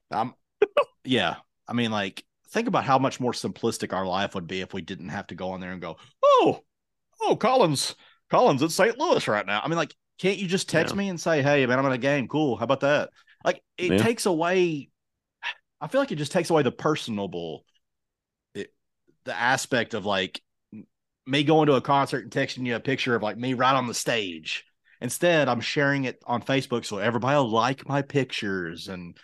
I'm yeah. I mean, like, think about how much more simplistic our life would be if we didn't have to go on there and go, oh, oh, Colin's, Colin's at St. Louis right now. I mean, like, can't you just text Yeah. me and say, hey, man, I'm in a game. Cool. How about that? Like, it Yeah. takes away. I feel like it just takes away the personable, it, the aspect of like me going to a concert and texting you a picture of like me right on the stage. Instead, I'm sharing it on Facebook so everybody will like my pictures and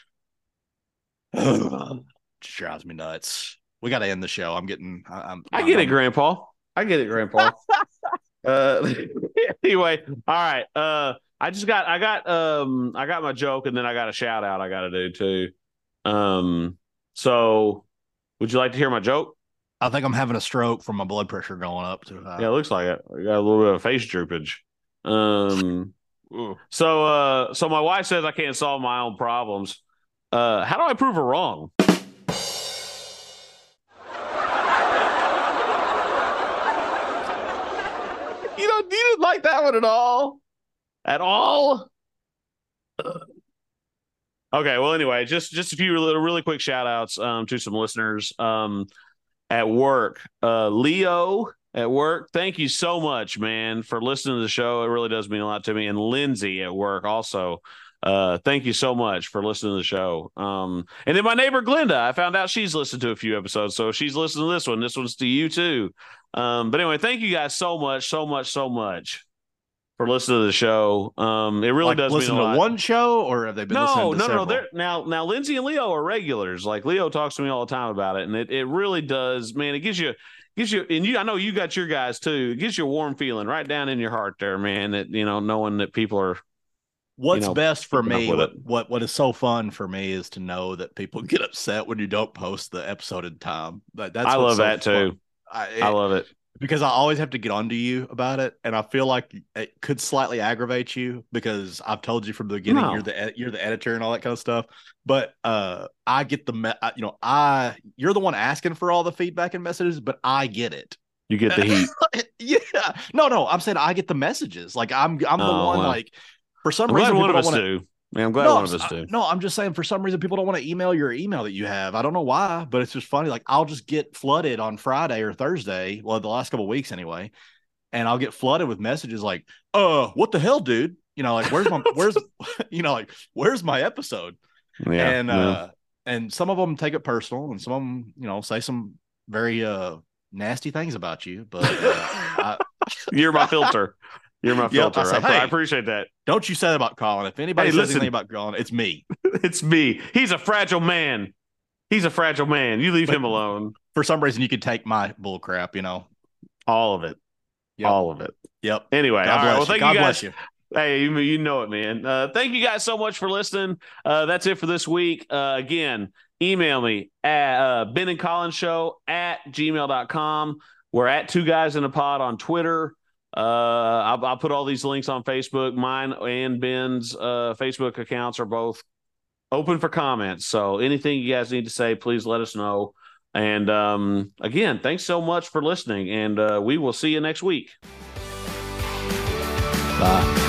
just drives me nuts. We got to end the show. I'm getting. I, I'm. I get it, I'm- Grandpa. I get it, Grandpa. uh, anyway, all right. Uh, I just got, I got, um, I got my joke, and then I got a shout out I got to do too. Um, so would you like to hear my joke? I think I'm having a stroke from my blood pressure going up too high. Yeah, it looks like it. I got a little bit of face droopage. Um, so, uh, so my wife says I can't solve my own problems. Uh, how do I prove her wrong? You don't, you didn't like that one at all, at all. Okay, well, anyway, just just a few really, really quick shout outs um, to some listeners um, at work. Uh, Leo at work, thank you so much, man, for listening to the show. It really does mean a lot to me. And Lindsay at work also. Uh, thank you so much for listening to the show. Um, and then my neighbor Glenda, I found out she's listened to a few episodes, so she's listening to this one. This one's to you too. Um, but anyway, thank you guys so much, so much, so much. For listening to the show. Um, it really like, does listen to one show, or have they been no, no, to no, no. They're now now Lindsay and Leo are regulars. Like Leo talks to me all the time about it, and it, it really does, man. It gives you gives you and you I know you got your guys too. It gives you a warm feeling right down in your heart there, man. That you know, knowing that people are What's know, best for me, what, what what is so fun for me is to know that people get upset when you don't post the episode in time. That, that's I love so that fun. too. I, I love it. Because I always have to get onto you about it, and I feel like it could slightly aggravate you because I've told you from the beginning No. you're the ed- you're the editor and all that kind of stuff. But uh, I get the me- you know I you're the one asking for all the feedback and messages, but I get it. You get the heat. yeah, no, no, I'm saying I get the messages. Like I'm I'm the Oh, one wow. like for some I'm reason one of us wanna- do. Man, I'm glad no, one I'm, of us do. no, I'm just saying for some reason people don't want to email your email that you have. I don't know why, but it's just funny. Like I'll just get flooded on Friday or Thursday, well, the last couple of weeks anyway, and I'll get flooded with messages like, "Uh, what the hell, dude? You know, like where's my where's you know like where's my episode?" Yeah, and yeah. uh, and some of them take it personal, and some of them you know say some very uh nasty things about you. But uh, I, you're my filter. You're my Yep, filter. I say, I, I appreciate that. don't you say that about Colin? If anybody Hey, says listen. anything about Colin, it's me. It's me. He's a fragile man. He's a fragile man. You leave But- him alone. For some reason, you can take my bull crap. You know. All of it. Yep. All of it. Yep. Anyway, God all right. bless Well, you. thank God you guys. bless you. Hey, you, you know it, man. Uh, thank you guys so much for listening. Uh, that's it for this week. Uh, again, email me at uh, Ben and Colin's Show at gmail.com. We're at Two Guys in a Pod on Twitter. Uh, I, I put all these links on Facebook. Mine and Ben's uh, Facebook accounts are both open for comments. So anything you guys need to say, please let us know. And um, again, thanks so much for listening, and uh, we will see you next week. Bye.